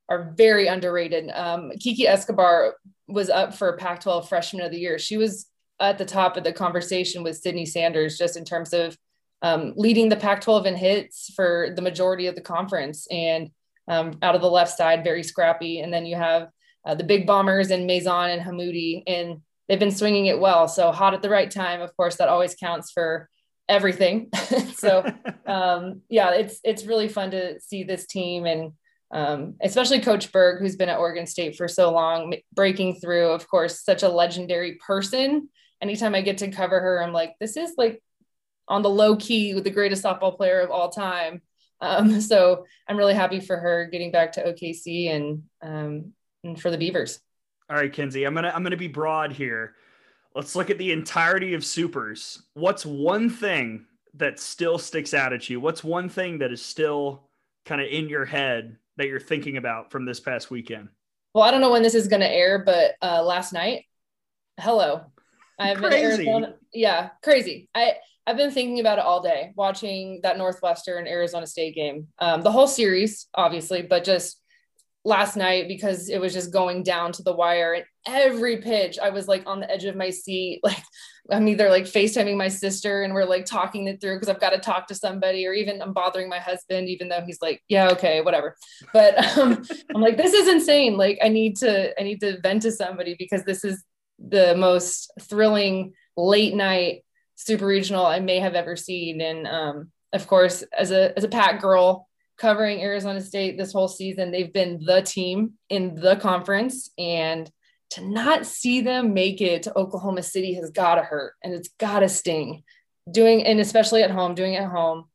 are very underrated. Um, Kiki Escobar was up for Pac 12 Freshman of the Year. She was at the top of the conversation with Sydney Sanders just in terms of um, leading the Pac 12 in hits for the majority of the conference. And um, out of the left side, very scrappy. And then you have uh, the big bombers and Mazon and Hammoude, and they've been swinging it well. So hot at the right time, of course, that always counts for everything. so um, yeah, it's it's really fun to see this team and um, especially Coach Berg, who's been at Oregon State for so long, breaking through. Of course, such a legendary person. Anytime I get to cover her, I'm like, this is like on the low key with the greatest softball player of all time. Um, so I'm really happy for her getting back to OKC and, um, and for the Beavers. All right, Kenzie, I'm gonna I'm gonna be broad here. Let's look at the entirety of supers. What's one thing that still sticks out at you? What's one thing that is still kind of in your head that you're thinking about from this past weekend? Well, I don't know when this is going to air, but uh, last night, hello, I've been Arizona. Yeah, crazy. I I've been thinking about it all day, watching that Northwestern Arizona State game, um, the whole series, obviously, but just last night because it was just going down to the wire. And every pitch, I was like on the edge of my seat, like I'm either like FaceTiming my sister and we're like talking it through because I've got to talk to somebody, or even I'm bothering my husband, even though he's like, yeah, okay, whatever. But um, I'm like, this is insane. Like I need to, I need to vent to somebody because this is the most thrilling late night super regional I may have ever seen. And um, of course, as a as a Pac girl covering Arizona State this whole season, they've been the team in the conference, and to not see them make it to Oklahoma City has got to hurt, and it's got to sting. Doing and especially at home, doing it at home.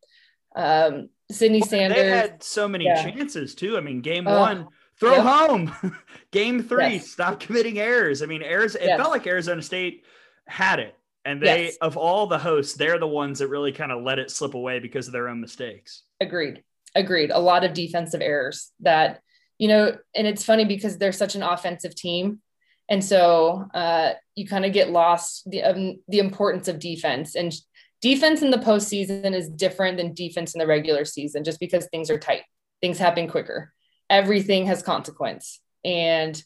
Um, Sydney Sanders. They had so many yeah. chances too. I mean, game uh, one, throw yep. home. game three, yes. stop committing errors. I mean, errors. It yes. felt like Arizona State had it and they, yes. of all the hosts, they're the ones that really kind of let it slip away because of their own mistakes. Agreed. Agreed. A lot of defensive errors that, you know, and it's funny because they're such an offensive team. And so uh, you kind of get lost the, um, the importance of defense. And defense in the postseason is different than defense in the regular season just because things are tight, things happen quicker. Everything has consequence. And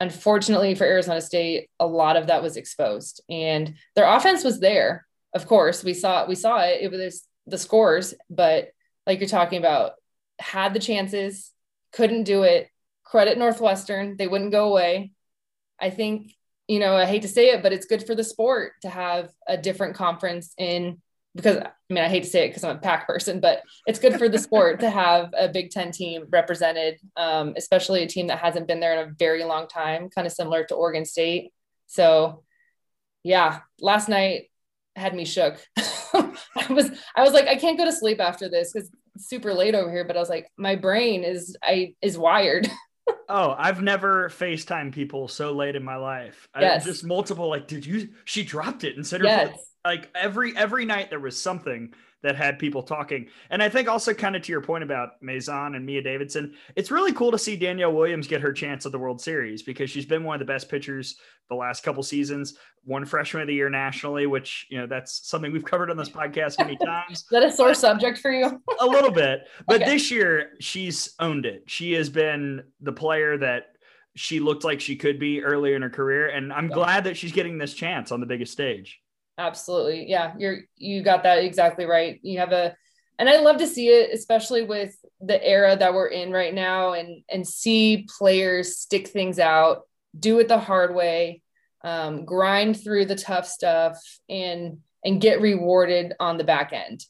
unfortunately for Arizona State, a lot of that was exposed, and their offense was there. Of course, we saw we saw it. It was the scores, but like you're talking about, had the chances, couldn't do it. Credit Northwestern, they wouldn't go away. I think you know I hate to say it, but it's good for the sport to have a different conference in because I mean, I hate to say it because I'm a Pac person, but it's good for the sport to have a Big Ten team represented, um, especially a team that hasn't been there in a very long time, kind of similar to Oregon State. So, yeah, last night had me shook. I was, I was like, I can't go to sleep after this because it's super late over here. But I was like, my brain is, I is wired. Oh, I've never FaceTime people so late in my life. Yes. I, just multiple like, did you she dropped it and said her yes. Like every every night there was something that had people talking. And I think also kind of to your point about Mazon and Mia Davidson, it's really cool to see Danielle Williams get her chance at the World Series because she's been one of the best pitchers the last couple seasons, won freshman of the year nationally, which, you know, that's something we've covered on this podcast many times. Is that a sore subject for you? a little bit. But okay. this year she's owned it. She has been the player that she looked like she could be earlier in her career. And I'm yeah. glad that she's getting this chance on the biggest stage. Absolutely. Yeah, you're you got that exactly right. You have a and I love to see it, especially with the era that we're in right now, and and see players stick things out, do it the hard way, um, grind through the tough stuff, and and get rewarded on the back end.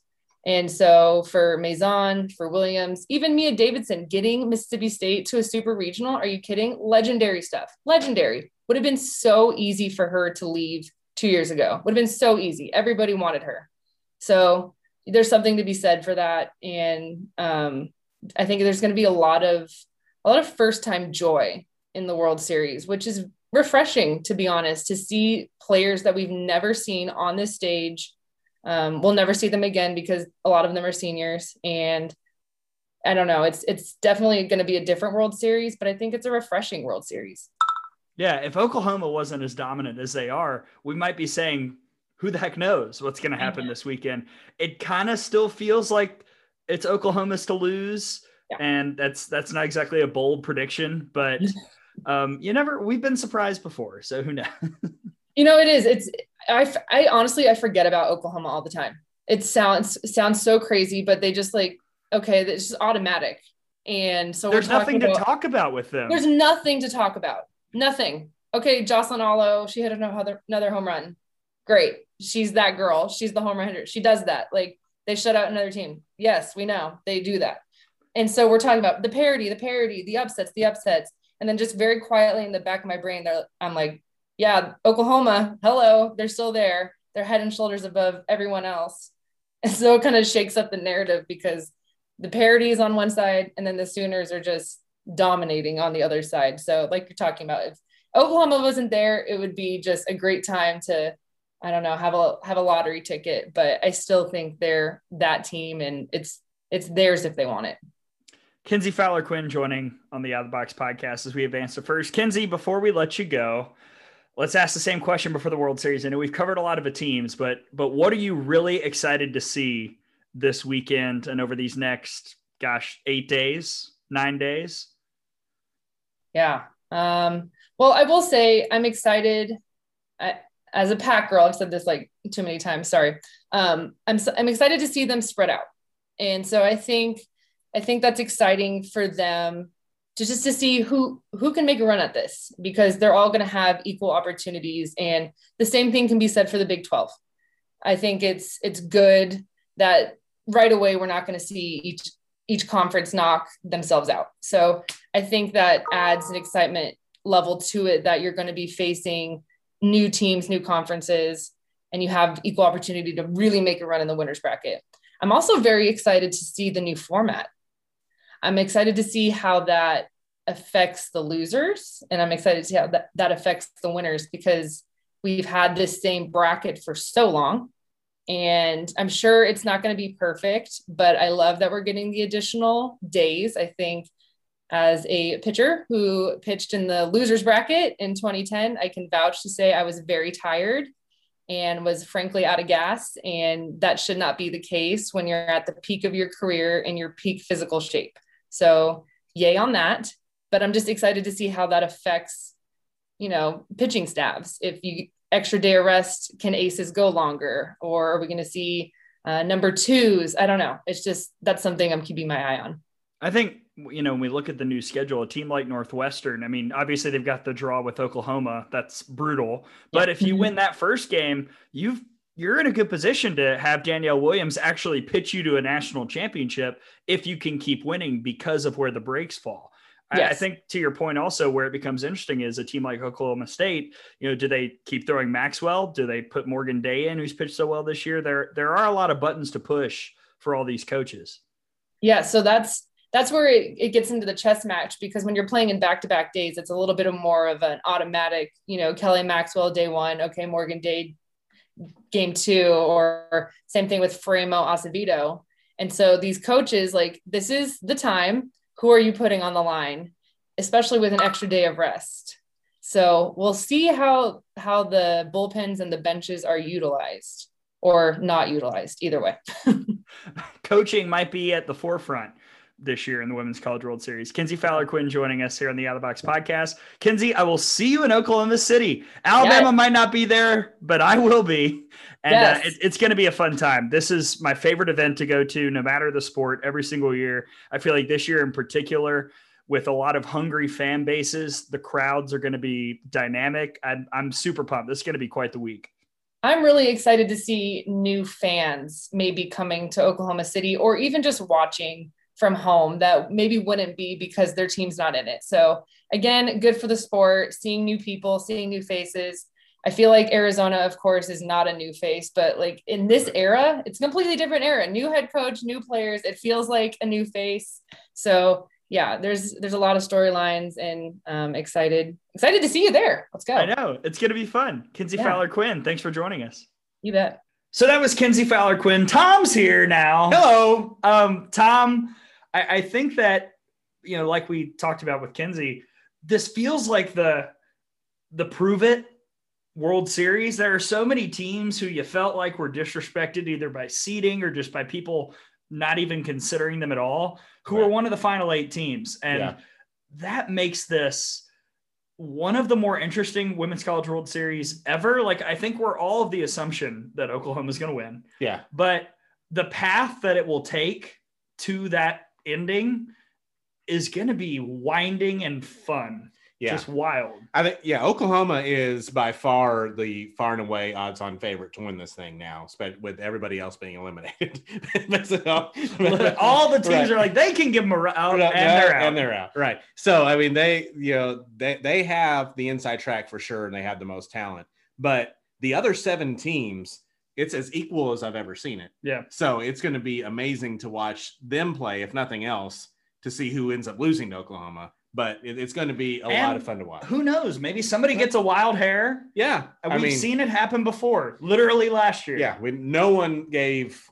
And so for Mazon, for Williams, even Mia Davidson getting Mississippi State to a super regional, are you kidding? Legendary stuff. Legendary. Would have been so easy for her to leave two years ago. Would have been so easy. Everybody wanted her. So there's something to be said for that. And um, I think there's going to be a lot of a lot of first time joy in the World Series, which is refreshing to be honest to see players that we've never seen on this stage. Um, we'll never see them again because a lot of them are seniors and I don't know. It's it's definitely going to be a different World Series, but I think it's a refreshing World Series. Yeah, if Oklahoma wasn't as dominant as they are, we might be saying, who the heck knows what's going to happen this weekend? It kind of still feels like it's Oklahoma's to lose, yeah. and that's that's not exactly a bold prediction, but um, you never. We've been surprised before, so who knows? you know, it is. It's I I honestly I forget about Oklahoma all the time. It sounds sounds so crazy, but they just like okay, it's just automatic. And so there's nothing to talk about with them. There's nothing to talk about. Nothing. Okay, Jocelyn Alo, she hit another another home run. Great. She's that girl. She's the home run hitter. She does that. Like they shut out another team. Yes, we know they do that. And so we're talking about the parody, the parody, the upsets, the upsets. And then just very quietly in the back of my brain, I'm like, yeah, Oklahoma, hello, they're still there. They're head and shoulders above everyone else. And so it kind of shakes up the narrative because the parity is on one side and then the Sooners are just dominating on the other side. So, like you're talking about, if Oklahoma wasn't there, it would be just a great time to, I don't know, have a have a lottery ticket. But I still think they're that team, and it's it's theirs if they want it. Kenzie Fowler Quinn joining on the Out of the Box podcast as we advance to first. Kenzie, before we let you go, let's ask the same question before the World Series. I know we've covered a lot of the teams, but but what are you really excited to see this weekend and over these next, gosh, eight days, nine days? Yeah. Um, well, I will say I'm excited. I, as a pack girl, I've said this like too many times. Sorry. Um, I'm I'm excited to see them spread out, and so I think I think that's exciting for them to just to see who who can make a run at this because they're all going to have equal opportunities, and the same thing can be said for the Big Twelve. I think it's it's good that right away we're not going to see each each conference knock themselves out. So I think that adds an excitement level to it that you're going to be facing new teams, new conferences, and you have equal opportunity to really make a run in the winners bracket. I'm also very excited to see the new format. I'm excited to see how that affects the losers, and I'm excited to see how that, that affects the winners because we've had this same bracket for so long and I'm sure it's not going to be perfect, but I love that we're getting the additional days. I think as a pitcher who pitched in the losers bracket in 2010, I can vouch to say I was very tired and was frankly out of gas. And that should not be the case when you're at the peak of your career in your peak physical shape. So, yay on that. But I'm just excited to see how that affects, you know, pitching staffs. If you extra day of rest can aces go longer or are we going to see uh, number twos i don't know it's just that's something i'm keeping my eye on i think you know when we look at the new schedule a team like northwestern i mean obviously they've got the draw with oklahoma that's brutal but yeah. if you mm-hmm. win that first game you've you're in a good position to have Danielle Williams actually pitch you to a national championship if you can keep winning because of where the breaks fall. Yes. I, think to your point also where it becomes interesting is a team like Oklahoma State, you know, do they keep throwing Maxwell? Do they put Morgan Day in who's pitched so well this year? There there are a lot of buttons to push for all these coaches. Yeah, so that's that's where it, it gets into the chess match because when you're playing in back-to-back days, it's a little bit of more of an automatic, you know, Kelly Maxwell day one, okay, Morgan day game two, or same thing with Faraimo Azevedo. And so these coaches, like, this is the time. Who are you putting on the line, especially with an extra day of rest? So we'll see how how the bullpens and the benches are utilized or not utilized. Either way, coaching might be at the forefront this year in the Women's College World Series. Kenzie Fowler Quinn joining us here on the Out of the Box podcast. Kenzie, I will see you in Oklahoma City. Alabama yes. might not be there, but I will be. And uh, yes. uh, it, it's going to be a fun time. This is my favorite event to go to, no matter the sport, every single year. I feel like this year in particular, with a lot of hungry fan bases, the crowds are going to be dynamic. I'm, I'm super pumped. This is going to be quite the week. I'm really excited to see new fans maybe coming to Oklahoma City or even just watching from home that maybe wouldn't be because their team's not in it. So again, good for the sport, seeing new people, seeing new faces. I feel like Arizona, of course, is not a new face, but like in this era, it's a completely different era. New head coach, new players. It feels like a new face. So yeah, there's there's a lot of storylines and um, excited excited to see you there. Let's go. I know it's gonna be fun. Kenzie yeah. Fowler Quinn, thanks for joining us. You bet. So that was Kenzie Fowler Quinn. Tom's here now. Hello, um, Tom. I, I think that you know, like we talked about with Kenzie, this feels like the the prove it World Series. There are so many teams who you felt like were disrespected either by seeding or just by people not even considering them at all, who right. are one of the final eight teams. And yeah. that makes this one of the more interesting women's college world series ever. Like, I think we're all of the assumption that Oklahoma is going to win. Yeah. But the path that it will take to that ending is going to be winding and fun. Yeah. Just wild. I think, yeah, Oklahoma is by far the far and away odds on favorite to win this thing now, with everybody else being eliminated. all the teams right. are like, they can give them a out, and they're out. And they're out. Right. So, I mean, they, you know, they, they have the inside track for sure, and they have the most talent. But the other seven teams, it's as equal as I've ever seen it. Yeah. So it's going to be amazing to watch them play, if nothing else, to see who ends up losing to Oklahoma. But it, it's going to be a and lot of fun to watch. Who knows? Maybe somebody gets a wild hair. Yeah. We've I mean, seen it happen before, literally last year. Yeah. When no one gave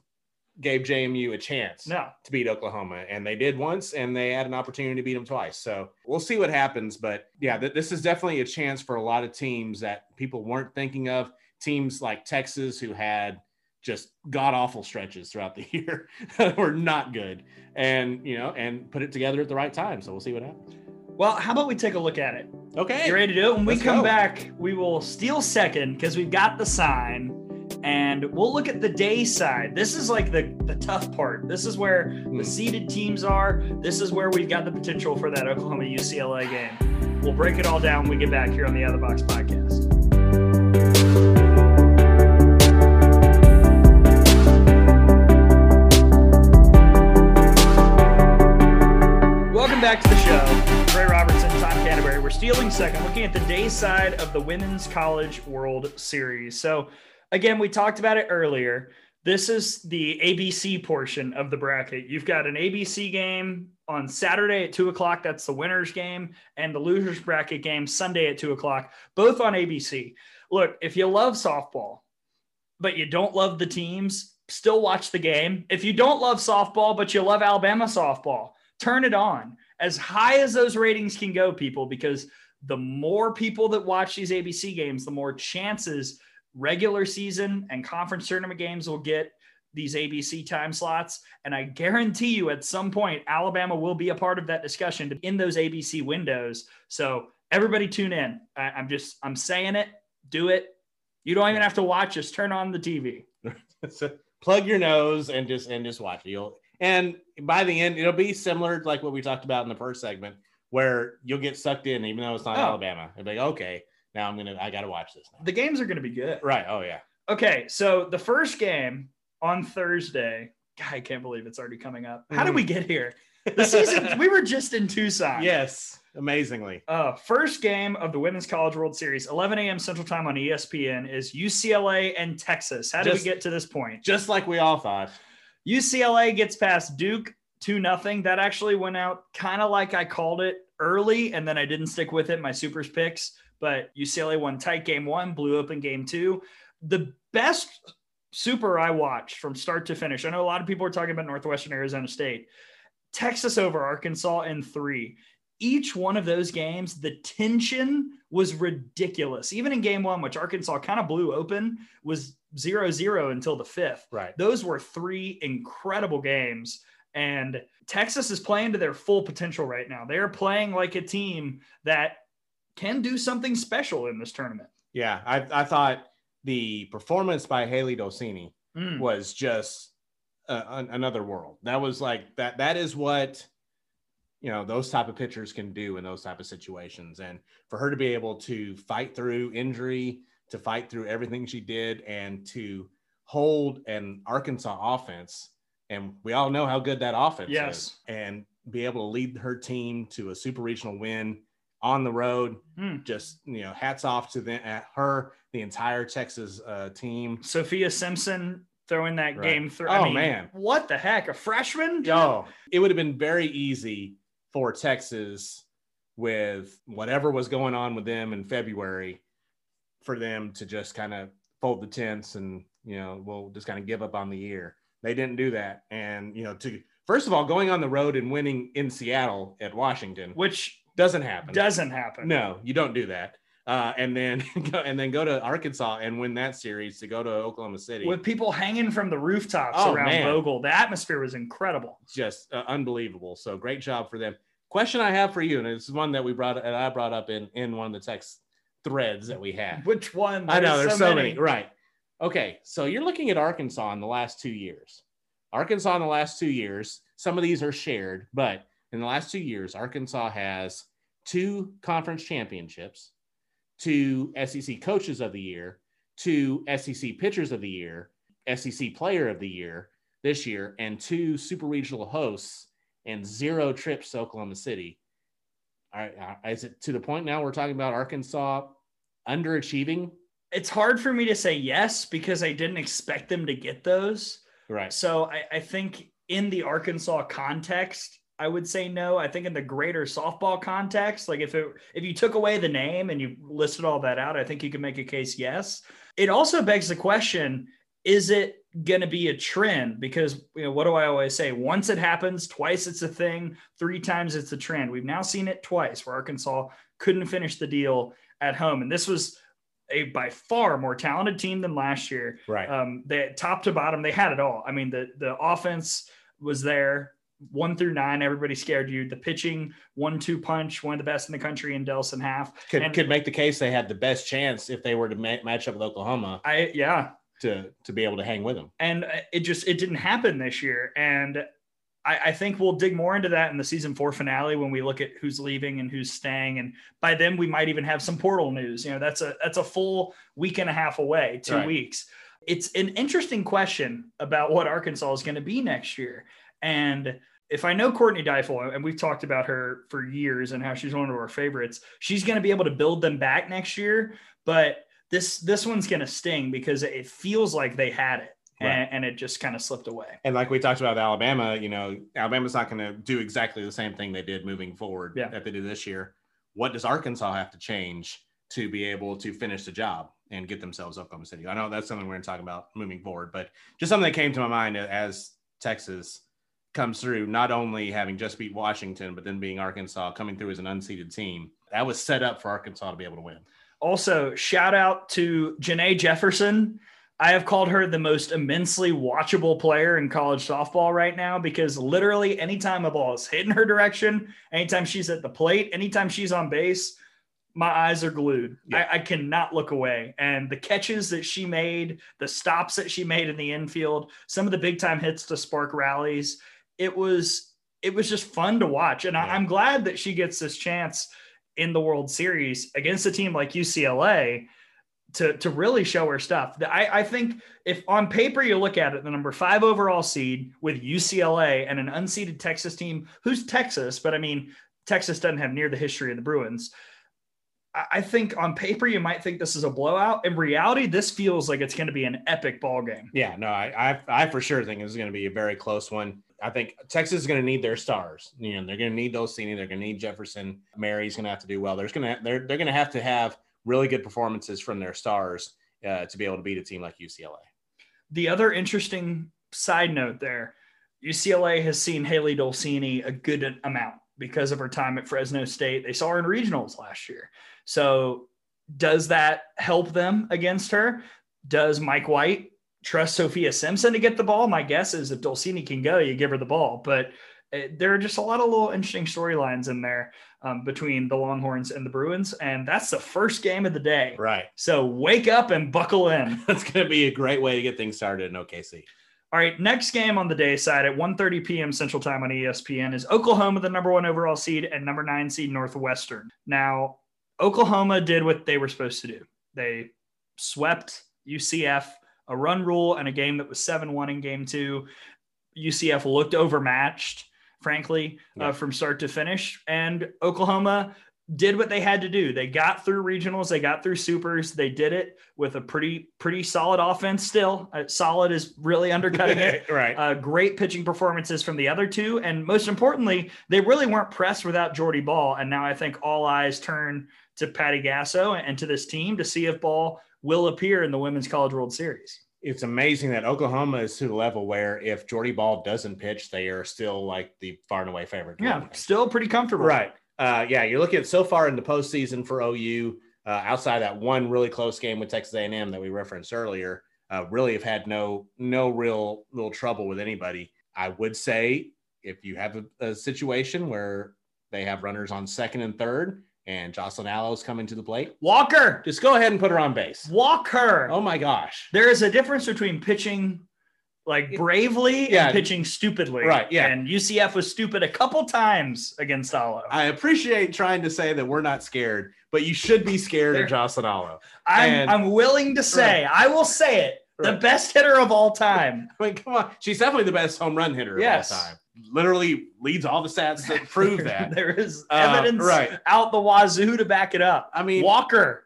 gave JMU a chance no. to beat Oklahoma, and they did once, and they had an opportunity to beat them twice. So we'll see what happens. But yeah, th- this is definitely a chance for a lot of teams that people weren't thinking of teams like Texas who had just god awful stretches throughout the year were not good. And you know and put it together at the right time. So we'll see what happens. Well how about we take a look at it? Okay. You ready to do it? When Let's we come go. back we will steal second because we've got the sign and we'll look at the day side. This is like the the tough part. This is where the hmm. seeded teams are. This is where we've got the potential for that oklahoma ucla game. We'll break it all down when we get back here on the other box podcast back to the show. Trey Robertson, Tom Canterbury. We're stealing second, looking at the day side of the Women's College World Series. So, again, we talked about it earlier. This is the ABC portion of the bracket. You've got an ABC game on Saturday at two o'clock. That's the winners game, and the losers bracket game Sunday at two o'clock, both on ABC. Look, if you love softball, but you don't love the teams, still watch the game. If you don't love softball, but you love Alabama softball, turn it on as high as those ratings can go, people, because the more people that watch these ABC games, the more chances regular season and conference tournament games will get these ABC time slots. And I guarantee you at some point, Alabama will be a part of that discussion in those ABC windows. So everybody tune in. I, am just, I'm saying it, do it. You don't even have to watch, just turn on the TV. plug your nose and just, and just watch it. You'll, and by the end, it'll be similar to like what we talked about in the first segment, where you'll get sucked in, even though it's not oh. Alabama. It'll be like, okay, now I'm gonna, I gotta watch this. Now. The games are gonna be good, right? Oh yeah. Okay, so the first game on Thursday. God, I can't believe it's already coming up. How did we mm. get here? The season we were just in Tucson. Yes, amazingly. Uh, first game of the Women's College World Series, 11 a.m. Central Time on ESPN, is UCLA and Texas. How did just, we get to this point? Just like we all thought. UCLA gets past Duke two nothing. That actually went out kind of like I called it early, and then I didn't stick with it. My supers picks, but UCLA won tight game one, blew open game two. The best super I watched from start to finish. I know a lot of people are talking about Northwestern Arizona State. Texas over Arkansas in three. Each one of those games, the tension was ridiculous. Even in game one, which Arkansas kind of blew open, was zero zero until the fifth. Right. Those were three incredible games. And Texas is playing to their full potential right now. They're playing like a team that can do something special in this tournament. Yeah, I, I thought the performance by Hailey Dolcini Mm. was just uh, an, another world. That was like that. That is what you know those type of pitchers can do in those type of situations, and for her to be able to fight through injury, to fight through everything she did, and to hold an Arkansas offense, and we all know how good that offense Yes. is, and be able to lead her team to a super regional win on the road. Hmm. Just you know, hats off to the, her, the entire Texas uh, team. Sophia Simpson throwing that Right. game through. Oh, I mean, man. What the heck? A freshman? Yo, it would have been very easy for Texas with whatever was going on with them in February for them to just kind of fold the tents and, you know, we'll just kind of give up on the year. They didn't do that. And, you know, to first of all, going on the road and winning in Seattle at Washington Which doesn't happen. doesn't happen. No, you don't do that. Uh, and then go, and then go to Arkansas and win that series to go to Oklahoma City. With people hanging from the rooftops Oh, around man. Bogle, the atmosphere was incredible. just uh, unbelievable. So great job for them. Question I have for you, and it's one that we brought and I brought up in in one of the text threads that we had. Which one? I know there's so, many. Right. Okay, so you're looking at Arkansas in the last two years. Arkansas in the last two years. Some of these are shared, but in the last two years, Arkansas has two conference championships, two SEC coaches of the year, two SEC pitchers of the year, SEC player of the year this year, and two super regional hosts and zero trips to Oklahoma City. All right, is it to the point now we're talking about Arkansas underachieving? It's hard for me to say yes because I didn't expect them to get those. Right. So I, I think in the Arkansas context, I would say no. I think in the greater softball context, like if it if you took away the name and you listed all that out, I think you could make a case yes. It also begs the question, is it going to be a trend? Because you know, what do I always say? Once it happens, twice it's a thing, three times it's a trend. We've now seen it twice where Arkansas couldn't finish the deal at home. And this was a by far more talented team than last year. Right. Um, they top to bottom, they had it all. I mean, the the offense was there, one through nine. Everybody scared you. The pitching, one two punch, one of the best in the country in Delce and Haff. could and- could make the case they had the best chance if they were to ma- match up with Oklahoma I yeah, to to be able to hang with them. and uh, it just it didn't happen this year. And I, I think we'll dig more into that in the season four finale when we look at who's leaving and who's staying. And by then we might even have some portal news. You know, that's a that's a full week and a half away, two Right. weeks. It's an interesting question about what Arkansas is going to be next year. And if I know Courtney Deifel, and we've talked about her for years and how she's one of our favorites, she's going to be able to build them back next year. But this this one's going to sting because it feels like they had it Right. and, and it just kind of slipped away. And like we talked about Alabama, you know, Alabama's not going to do exactly the same thing they did moving forward Yeah. that they did this year. What does Arkansas have to change to be able to finish the job and get themselves Oklahoma City? I know that's something we're going to talk about moving forward, but just something that came to my mind as Texas comes through, not only having just beat Washington, but then being Arkansas coming through as an unseeded team. That was set up for Arkansas to be able to win. Also, shout out to Janae Jefferson. I have called her the most immensely watchable player in college softball right now because literally anytime a ball is hit in her direction, anytime she's at the plate, anytime she's on base, my eyes are glued. Yeah. I, I cannot look away. And the catches that she made, the stops that she made in the infield, some of the big time hits to spark rallies, it was it was just fun to watch. And I, I'm glad that she gets this chance in the World Series against a team like UCLA to, to really show her stuff. I, I think if on paper you look at it, the number five overall seed with UCLA and an unseeded Texas team, who's Texas, but I mean, Texas doesn't have near the history of the Bruins. I think on paper you might think this is a blowout. In reality, this feels like it's going to be an epic ball game. Yeah, no, I, I, I for sure think it's going to be a very close one. I think Texas is going to need their stars. You know, they're going to need Dolcini. They're going to need Jefferson. Mary's going to have to do well. There's going to they're they're going to have to have really good performances from their stars uh, to be able to beat a team like UCLA. The other interesting side note there, UCLA has seen Hailey Dolcini a good amount because of her time at Fresno State. They saw her in regionals last year. So does that help them against her? Does Mike White trust Sophia Simpson to get the ball? My guess is if Dolcini can go, you give her the ball. But uh, there are just a lot of little interesting storylines in there um, between the Longhorns and the Bruins, and that's the first game of the day. Right. So wake up and buckle in. that's going to be a great way to get things started in OKC. All right, next game on the day side at 1:30 p.m. Central Time on ESPN is Oklahoma, the number one overall seed, and number nine seed Northwestern. Now, Oklahoma did what they were supposed to do. They swept UCF, a run rule, and a game that was 7-1 in game two. UCF looked overmatched, frankly, uh, yeah. uh, from start to finish, and Oklahoma did what they had to do. They got through regionals, they got through supers. They did it with a pretty pretty solid offense. Still, uh, solid is really undercutting it. right. Uh, great pitching performances from the other two, and most importantly, they really weren't pressed without Jordy Bahl And now I think all eyes turn to Patty Gasso and to this team to see if Bahl will appear in the Women's College World Series. It's amazing that Oklahoma is to the level where if Jordy Bahl doesn't pitch, they are still like the far and away favorite. Yeah, still pretty comfortable. Right uh, yeah, you're looking at so far in the postseason for OU. Uh, outside that one really close game with Texas A&M that we referenced earlier, uh, really have had no no real real trouble with anybody. I would say if you have a, a situation where they have runners on second and third, and Jocelyn Alo's coming to the plate. Walker, just go ahead and put her on base. Walker. Oh my gosh. There is a difference between pitching like bravely yeah. and pitching stupidly. Right. Yeah. And UCF was stupid a couple times against Alo. I appreciate trying to say that we're not scared, but you should be scared of Jocelyn Alo. I'm, and, I'm willing to say, right. I will say it, right. the best hitter of all time. I mean, come on. She's definitely the best home run hitter yes. of all time. Literally leads all the stats that prove that. there is uh, evidence uh, right. out the wazoo to back it up. I mean, Walker.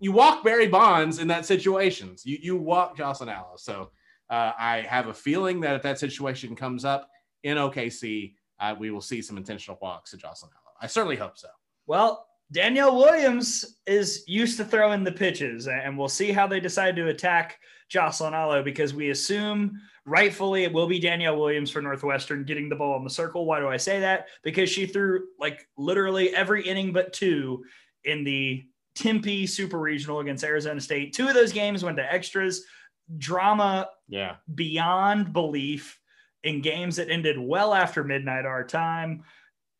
You walk Barry Bonds in that situation. You you walk Jocelyn Alo. So uh, I have a feeling that if that situation comes up in OKC, uh, we will see some intentional walks to Jocelyn Alo. I certainly hope so. Well, Danielle Williams is used to throwing the pitches, and we'll see how they decide to attack Jocelyn Alo because we assume rightfully it will be Danielle Williams for Northwestern getting the ball in the circle. Why do I say that? Because she threw like literally every inning but two in the Tempe Super Regional against Arizona State. Two of those games went to extras drama yeah beyond belief in games that ended well after midnight our time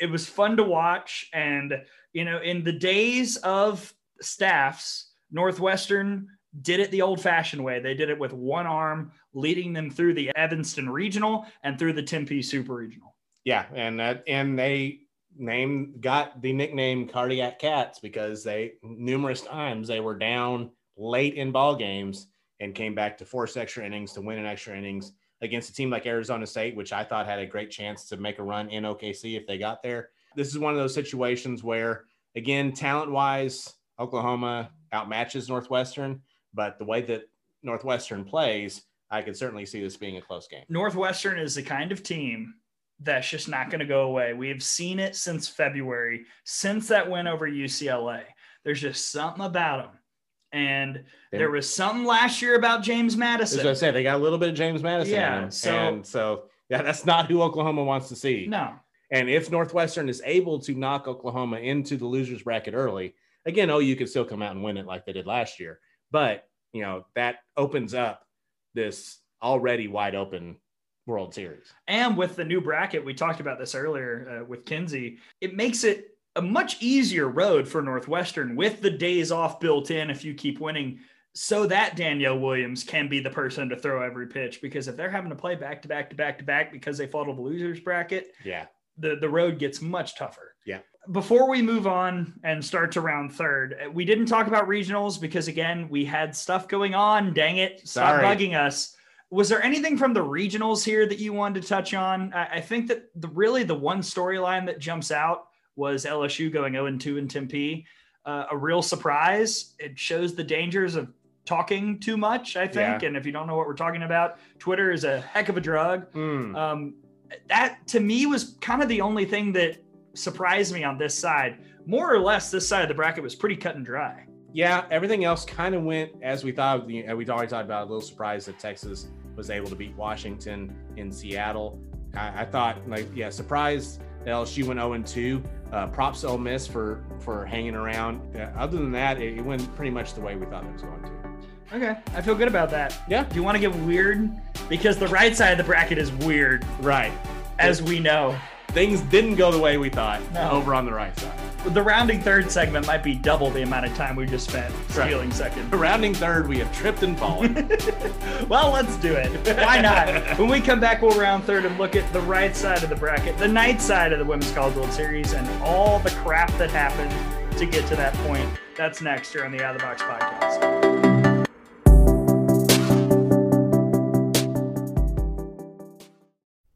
it was fun to watch and you know in the days of staffs northwestern did it the old fashioned way. They did it with one arm leading them through the evanston regional and through the tempe super regional. Yeah and that and they named got the nickname cardiac cats because they numerous times they were down late in ball games and came back to force extra innings to win an extra innings against a team like Arizona State, which I thought had a great chance to make a run in OKC if they got there. This is one of those situations where, again, talent wise, Oklahoma outmatches Northwestern, but the way that Northwestern plays, I could certainly see this being a close game. Northwestern is the kind of team that's just not going to go away. We have seen it since February, since that win over UCLA. There's just something about them and there was something last year about James Madison. As I said, they got a little bit of James Madison. Yeah. So, and so, yeah, that's not who Oklahoma wants to see. No. And if Northwestern is able to knock Oklahoma into the losers bracket early, again, oh, you could still come out and win it like they did last year. But, you know, that opens up this already wide open World Series. And with the new bracket, we talked about this earlier uh, with Kenzie, it makes it a much easier road for Northwestern with the days off built in if you keep winning so that Danielle Williams can be the person to throw every pitch because if they're having to play back to back to back to back because they fall to the losers bracket, yeah, the, the road gets much tougher. Yeah. Before we move on and start to round third, we didn't talk about regionals because again, we had stuff going on. Dang it. Stop Sorry. bugging us. Was there anything from the regionals here that you wanted to touch on? I, I think that the really the one storyline that jumps out was LSU going 0 2 in Tempe. uh, a real surprise. It shows the dangers of talking too much, I think. Yeah. And if you don't know what we're talking about, Twitter is a heck of a drug. Mm. Um, that to me was kind of the only thing that surprised me on this side. More or less, this side of the bracket was pretty cut and dry. Yeah, everything else kind of went as we thought. We already talked about a little surprise that Texas was able to beat Washington in Seattle. I, I thought, like, yeah, surprised that LSU went 0 2. Uh, props Ole Miss for for hanging around. Uh, other than that, it, it went pretty much the way we thought it was going to. Okay, I feel good about that. Yeah. Do you want to get weird? Because the right side of the bracket is weird. Right. As we know. Things didn't go the way we thought no. over on the right side. The rounding third segment might be double the amount of time we just spent stealing right. second. The rounding third, we have tripped and fallen. well, let's do it. Why not? when we come back, we'll round third and look at the right side of the bracket, the night side of the Women's College World Series, and all the crap that happened to get to that point. That's next here on the Out of the Box podcast.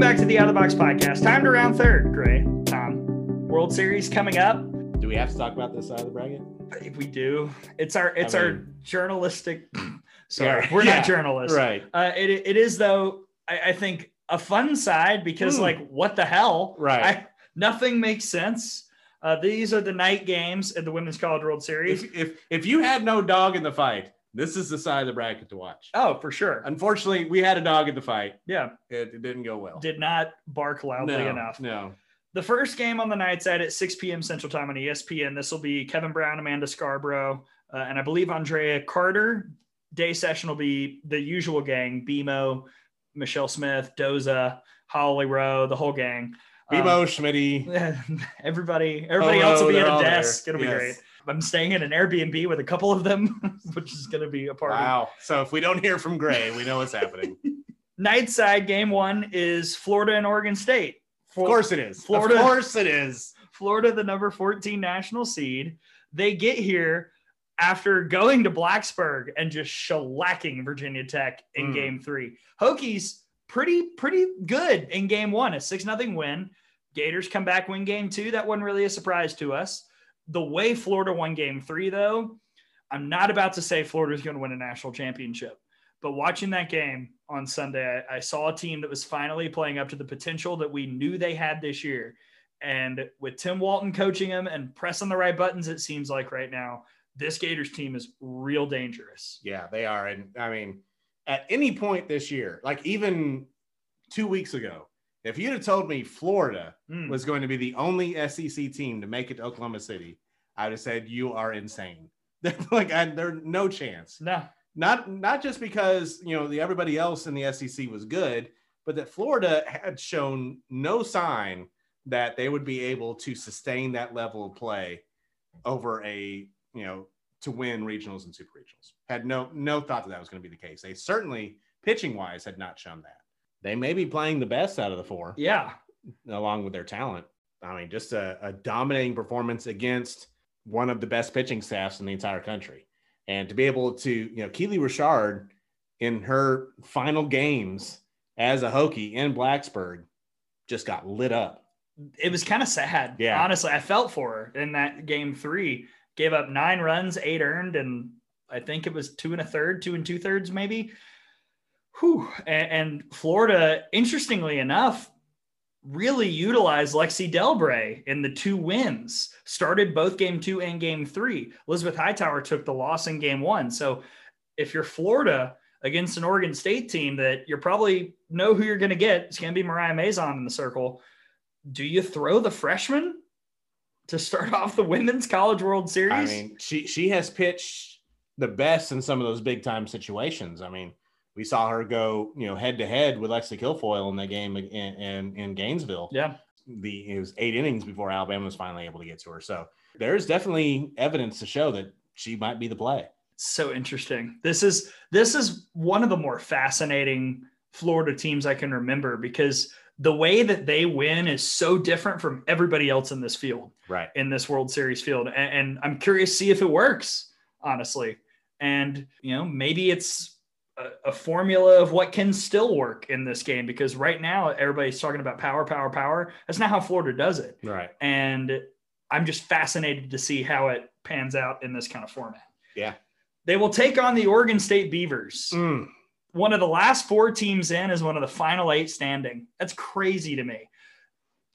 Welcome back to the Out of the Box podcast. Time to round third, Gray. Tom, World Series coming up. Do we have to talk about this side of the bracket? If we do, it's our it's I mean, our journalistic. Sorry, yeah, we're yeah, not journalists, right? Uh, it it is though. I, I think a fun side because mm. like what the hell, right? I, nothing makes sense. Uh, these are the night games at the Women's College World Series. If, if if you had no dog in the fight, this is the side of the bracket to watch. Oh, for sure. Unfortunately, we had a dog in the fight. Yeah. It, it didn't go well. Did not bark loudly no, enough. No. The first game on the night side at 6 p.m. Central Time on ESPN. This will be Kevin Brown, Amanda Scarborough, uh, and I believe Andrea Carter. Day session will be the usual gang: BMO, Michelle Smith, Doza, Holly Rowe, the whole gang. BMO, um, Schmitty, everybody, everybody else will be at a desk. There. It'll yes. be great. I'm staying in an Airbnb with a couple of them, which is going to be a party. Wow. So if we don't hear from Gray, we know what's happening. Night side game one is Florida and Oregon State. of course it is. Florida, of course it is. Florida, the number 14 national seed. They get here after going to Blacksburg and just shellacking Virginia Tech in mm. game three. Hokies pretty, pretty good in game one, a 6 nothing win. Gators come back, win game two. That wasn't really a surprise to us the way Florida won game three, though, I'm not about to say Florida's going to win a national championship. But watching that game on Sunday, I, I, saw a team that was finally playing up to the potential that we knew they had this year. And with Tim Walton coaching them and pressing the right buttons, it seems like right now, this Gators team is real dangerous. Yeah, they are. And I mean, at any point this year, like even two weeks ago, if you'd have told me Florida mm. was going to be the only SEC team to make it to Oklahoma City, I'd have said you are insane. like I, there's no chance. No, not not just because you know the everybody else in the SEC was good, but that Florida had shown no sign that they would be able to sustain that level of play over a you know to win regionals and super regionals. Had no no thought that that was going to be the case. They certainly pitching wise had not shown that they may be playing the best out of the four. Yeah. Along with their talent. I mean, just a, a dominating performance against one of the best pitching staffs in the entire country. And to be able to, you know, Keely Rochard in her final games as a Hokie in Blacksburg just got lit up. It was kind of sad. Yeah. Honestly, I felt for her in that game three. Gave up nine runs, eight earned, and I think it was two and a third, two and two thirds, maybe. Whew. And, and Florida, interestingly enough, really utilized Lexi Delbrey in the two wins, started both game two and game three. Elizabeth Hightower took the loss in game one. So if you're Florida against an Oregon State team that you probably know who you're going to get, it's going to be Mariah Mazon in the circle. Do you throw the freshman to start off the Women's College World Series? I mean, she she has pitched the best in some of those big time situations. I mean, we saw her go, you know, head to head with Lexi Kilfoyle in that game in, in, in Gainesville. Yeah. The it was eight innings before Alabama was finally able to get to her. So there's definitely evidence to show that she might be the play. So interesting. This is this is one of the more fascinating Florida teams I can remember because the way that they win is so different from everybody else in this field, right? In this World Series field, and, and I'm curious to see if it works, honestly. And you know, maybe it's a, a, formula of what can still work in this game because right now everybody's talking about power, power, power. That's not how Florida does it, right? And I'm just fascinated to see how it pans out in this kind of format. Yeah, they will take on the Oregon State Beavers. Mm one of the last four teams in is one of the final eight standing. That's crazy to me.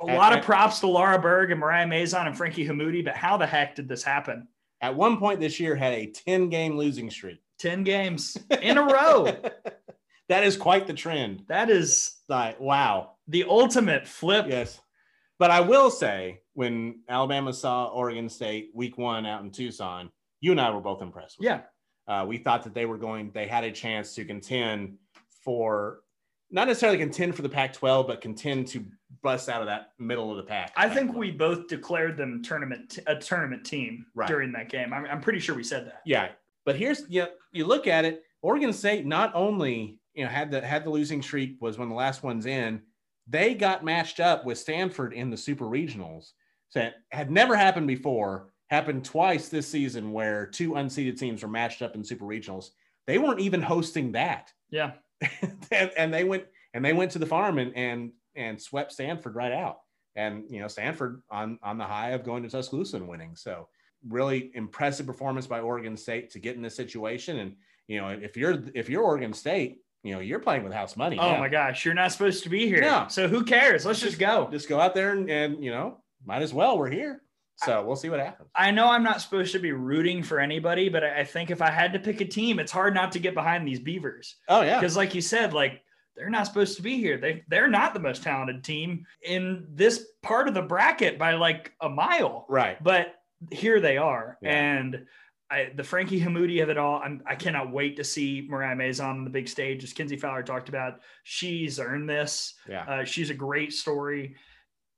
A at, lot of props to Laura Berg and Mariah Mazon and Frankie Hammoude, but how the heck did this happen? At one point this year, had a 10 game losing streak. 10 games in a row. that is quite the trend. That is like, wow. The ultimate flip. Yes. But I will say, when Alabama saw Oregon State week one out in Tucson, you and I were both impressed. yeah. Uh, we thought that they were going, they had a chance to contend for not necessarily contend for the Pac 12, but contend to bust out of that middle of the pack. I think we both declared them tournament, a tournament team right. during that game. I'm, I'm pretty sure we said that. Yeah. But here's, you, know, you look at it, Oregon State not only, you know, had the, had the losing streak was one of the last ones in, they got matched up with Stanford in the super regionals. So it had never happened before happened twice this season where two unseeded teams were matched up in super regionals. They weren't even hosting that. Yeah. and, and, they went and they went to the farm and and and swept Stanford right out. And you know, Stanford on on the high of going to Tuscaloosa and winning. So really impressive performance by Oregon State to get in this situation. And you know, if you're if you're Oregon State, you know, you're playing with house money. Oh now. my gosh, you're not supposed to be here. No. So who cares? Let's just, just go. Just go out there and, and you know, might as well. We're here. So we'll see what happens. I know I'm not supposed to be rooting for anybody, but I think if I had to pick a team, it's hard not to get behind these Beavers. Oh yeah, because like you said, like they're not supposed to be here. They they're not the most talented team in this part of the bracket by like a mile. Right. But here they are, yeah. and. I, the Frankie Hammoude of it all, I'm, I cannot wait to see Mariah Mazon on the big stage. As Kenzie Fowler talked about, she's earned this. Yeah, uh, she's a great story.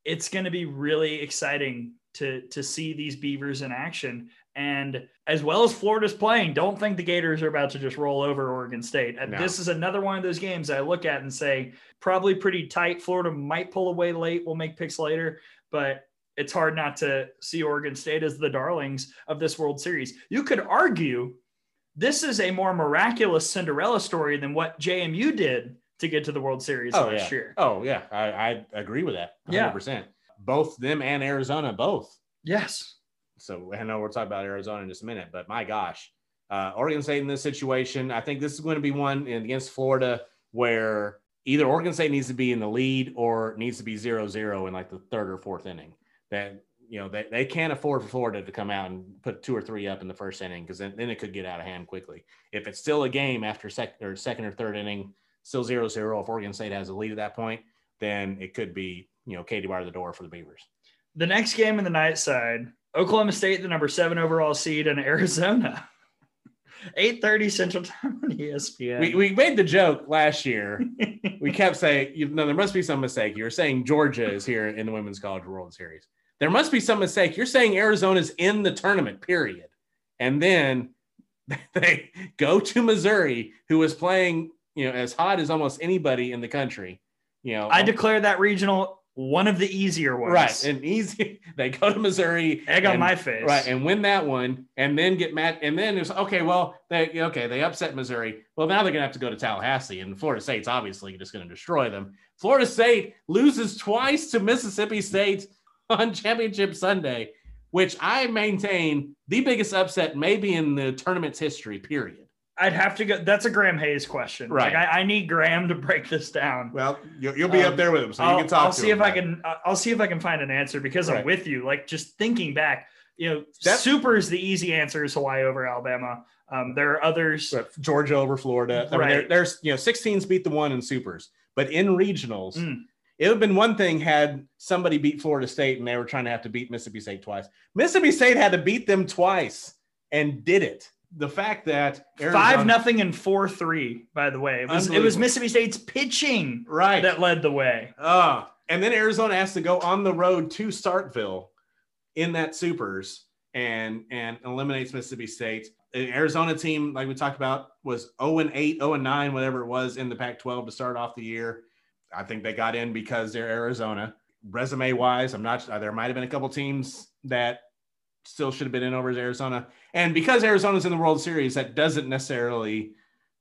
It's going to be really exciting to to see these Beavers in action. And as well as Florida's playing, don't think the Gators are about to just roll over Oregon State. No. This is another one of those games I look at and say probably pretty tight. Florida might pull away late. We'll make picks later, but it's hard not to see Oregon State as the darlings of this World Series. You could argue this is a more miraculous Cinderella story than what JMU did to get to the World Series oh, last yeah. year. Oh yeah, I, I agree with that. 100%. Yeah both them and Arizona both. Yes. So I know we'll talk about Arizona in just a minute, but my gosh, uh, Oregon State in this situation, I think this is going to be one against Florida where either Oregon State needs to be in the lead or needs to be zero zero in like the third or fourth inning. That you know they, they can't afford for Florida to come out and put two or three up in the first inning because then, then it could get out of hand quickly. If it's still a game after second or second or third inning, still zero zero. If Oregon State has a lead at that point, then it could be you know, Katie bar the door for the Beavers. The next game in the night side, Oklahoma State, the number seven overall seed, in Arizona. 8:30 Central Time on ESPN. We, we made the joke last year. we kept saying, you know, there must be some mistake. You were saying Georgia is here in the Women's College World Series. There must be some mistake. You're saying Arizona's in the tournament, period. And then they go to Missouri, who is playing, you know, as hot as almost anybody in the country. You know, I declare that regional one of the easier ones. Right. And easy. They go to Missouri. Egg and, on my face. Right. And win that one. And then get mad. And then it's okay. Well, they, okay. They upset Missouri. Well, now they're going to have to go to Tallahassee. And Florida State's obviously just going to destroy them. Florida State loses twice to Mississippi State on Championship Sunday, which I maintain the biggest upset maybe in the tournament's history, period. I'd have to go. That's a Graham Hayes question. Right. Like I, I need Graham to break this down. Well, you'll, you'll be um, up there with him, so I'll, you can talk. I'll see if I can. I'll see if I can find an answer because right. I'm with you. Like just thinking back, you know, That's, super is the easy answer is Hawaii over Alabama. Um, there are others. Georgia over Florida. I right. mean, there, there's you know, 16s beat the one in supers, but in regionals, mm. It would have been one thing had somebody beat Florida State and they were trying to have to beat Mississippi State twice. Mississippi State had to beat them twice and did it. the fact that Arizona, five nothing and four three. By the way, it was it was Mississippi State's pitching right that led the way. Uh, and then Arizona has to go on the road to Starkville in that supers and and eliminates Mississippi State. An Arizona team, like we talked about, was 0 and 8, 0 and 9, whatever it was in the Pac 12 to start off the year. I think they got in because they're Arizona. Resume wise, I'm not, uh, there might have been a couple teams that still should have been in over Arizona. And because Arizona's in the World Series, that doesn't necessarily,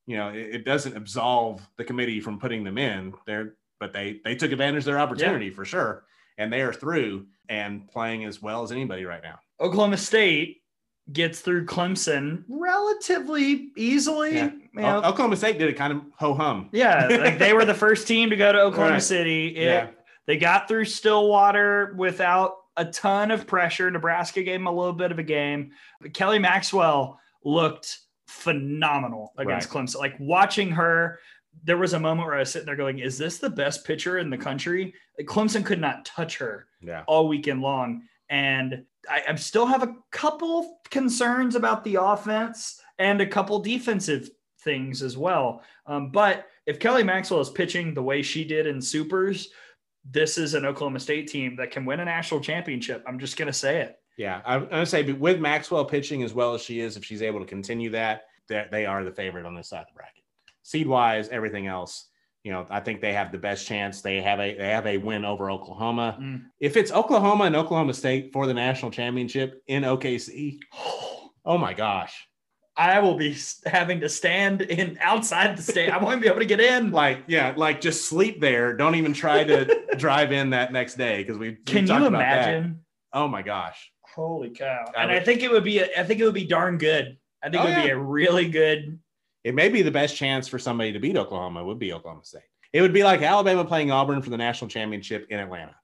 you know, it, it doesn't absolve the committee from putting them in there, but they, they took advantage of their opportunity yeah. for sure. And they are through and playing as well as anybody right now. Oklahoma State gets through Clemson relatively easily. Yeah. You know, Oklahoma State did it kind of ho hum. Yeah, like they were the first team to go to Oklahoma right. City. It, yeah. They got through Stillwater without a ton of pressure. Nebraska gave them a little bit of a game. But Kelly Maxwell looked phenomenal against right. Clemson. Like watching her, there was a moment where I was sitting there going, "Is this the best pitcher in the country?" Like Clemson could not touch her yeah. all weekend long, and I, I still have a couple concerns about the offense and a couple defensive things as well. Um, but if Kelly Maxwell is pitching the way she did in supers, this is an Oklahoma State team that can win a national championship. I'm just going to say it. Yeah, I'm going to say with Maxwell pitching as well as she is, if she's able to continue that, they are the favorite on this side of the bracket. Seed wise, everything else, you know, I think they have the best chance. They have a they have a win over Oklahoma. Mm. If it's Oklahoma and Oklahoma State for the national championship in OKC, oh my gosh. I will be having to stand in outside the state. I won't be able to get in. Like, yeah, like just sleep there. Don't even try to drive in that next day because we. Can you imagine? Oh my gosh! Holy cow! I and would, I think it would be. I think it would be darn good. I think oh, it would yeah. be a really good. It may be the best chance for somebody to beat Oklahoma. Would be Oklahoma State. It would be like Alabama playing Auburn for the national championship in Atlanta.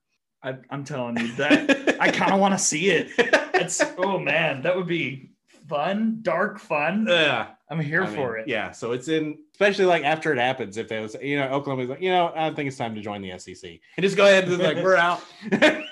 I, am telling you that I kind of want to see it. It's oh man, that would be fun, dark fun. Yeah. I'm here I for mean, it. Yeah. So it's in, especially like after it happens, if there was, you know, Oklahoma's like, you know, I think it's time to join the SEC and just go ahead and like, we're out.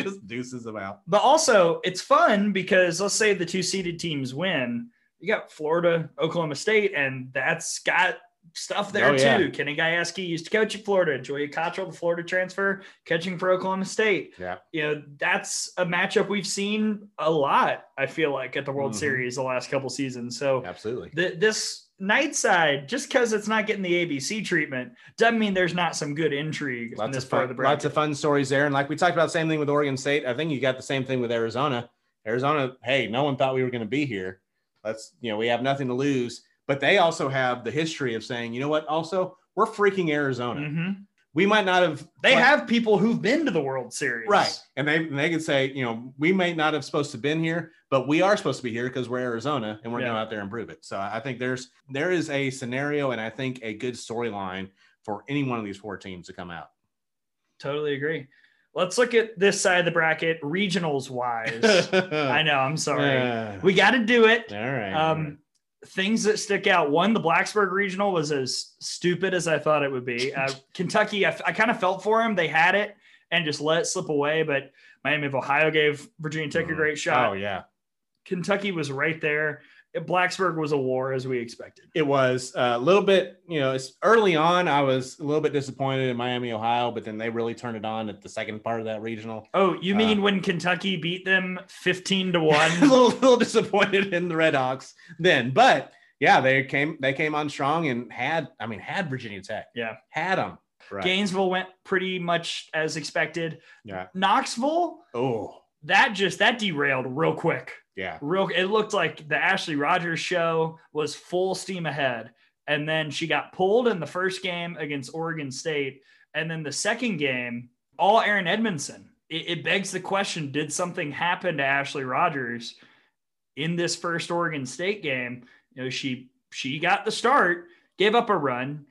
just deuces them out. But also, it's fun because let's say the two seeded teams win. You got Florida, Oklahoma State, and that's got stuff there oh, too. Yeah. Kenny Gajewski used to coach at Florida. Julia Cottrill, the Florida transfer, catching for Oklahoma State. Yeah, you know that's a matchup we've seen a lot. I feel like at the World mm-hmm. Series the last couple seasons. So absolutely, th- this night side, just because it's not getting the ABC treatment, doesn't mean there's not some good intrigue lots in this of fun, part of the bracket. Lots of fun stories there, and like we talked about, same thing with Oregon State. I think you got the same thing with Arizona. Arizona, hey, no one thought we were going to be here. Let's, you know, we have nothing to lose but they also have the history of saying, you know what? Also, we're freaking Arizona. Mm-hmm. We might not have. They have people who've been to the World Series, right? And they and they can say, you know, we may not have supposed to been here, but we are supposed to be here because we're Arizona and we're yeah. going out there and prove it. So I think there's there is a scenario and I think a good storyline for any one of these four teams to come out. Totally agree. Let's look at this side of the bracket, regionals wise. I know, I'm sorry. we got to do it. All right. Um, things that stick out. One, the Blacksburg Regional was as stupid as I thought it would be. Uh, Kentucky, I, I kind of felt for them. They had it and just let it slip away. But Miami of Ohio gave Virginia Tech a mm. great shot. Oh, yeah. Kentucky was right there. Blacksburg was a war as we expected. It was uh, a little bit, you know, it's early on. I was a little bit disappointed in Miami, Ohio, but then they really turned it on at the second part of that regional. Oh, you mean uh, when Kentucky beat them 15 to 1? a little, little disappointed in the Redhawks then, but yeah, they came they came on strong and had I mean had Virginia Tech. Yeah. Had them. Right. Gainesville went pretty much as expected. Yeah. Knoxville. Oh. That just that derailed real quick. Yeah. Real it looked like the Ashley Rogers show was full steam ahead. And then she got pulled in the first game against Oregon State. And then the second game, all Erin Edmoundson. It, it begs the question did something happen to Ashley Rogers in this first Oregon State game? You know, she she got the start, gave up a run,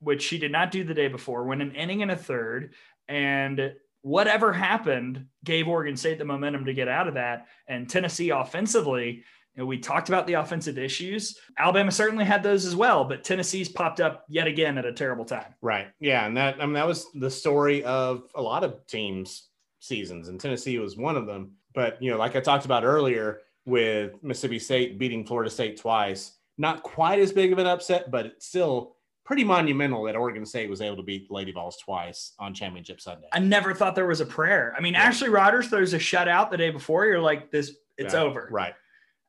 which she did not do the day before, went an inning and a third, and whatever happened gave Oregon State the momentum to get out of that. And Tennessee offensively, you know, we talked about the offensive issues. Alabama certainly had those as well, but Tennessee's popped up yet again at a terrible time. Right. Yeah. And that, I mean, that was the story of a lot of teams' seasons, and Tennessee was one of them. But, you know, like I talked about earlier, with Mississippi State beating Florida State twice. Not quite as big of an upset, but it's still pretty monumental that Oregon State was able to beat Lady Vols twice on Championship Sunday. I never thought there was a prayer. I mean, yeah. Ashley Rogers throws a shutout the day before. You're like, this, it's yeah, over. Right.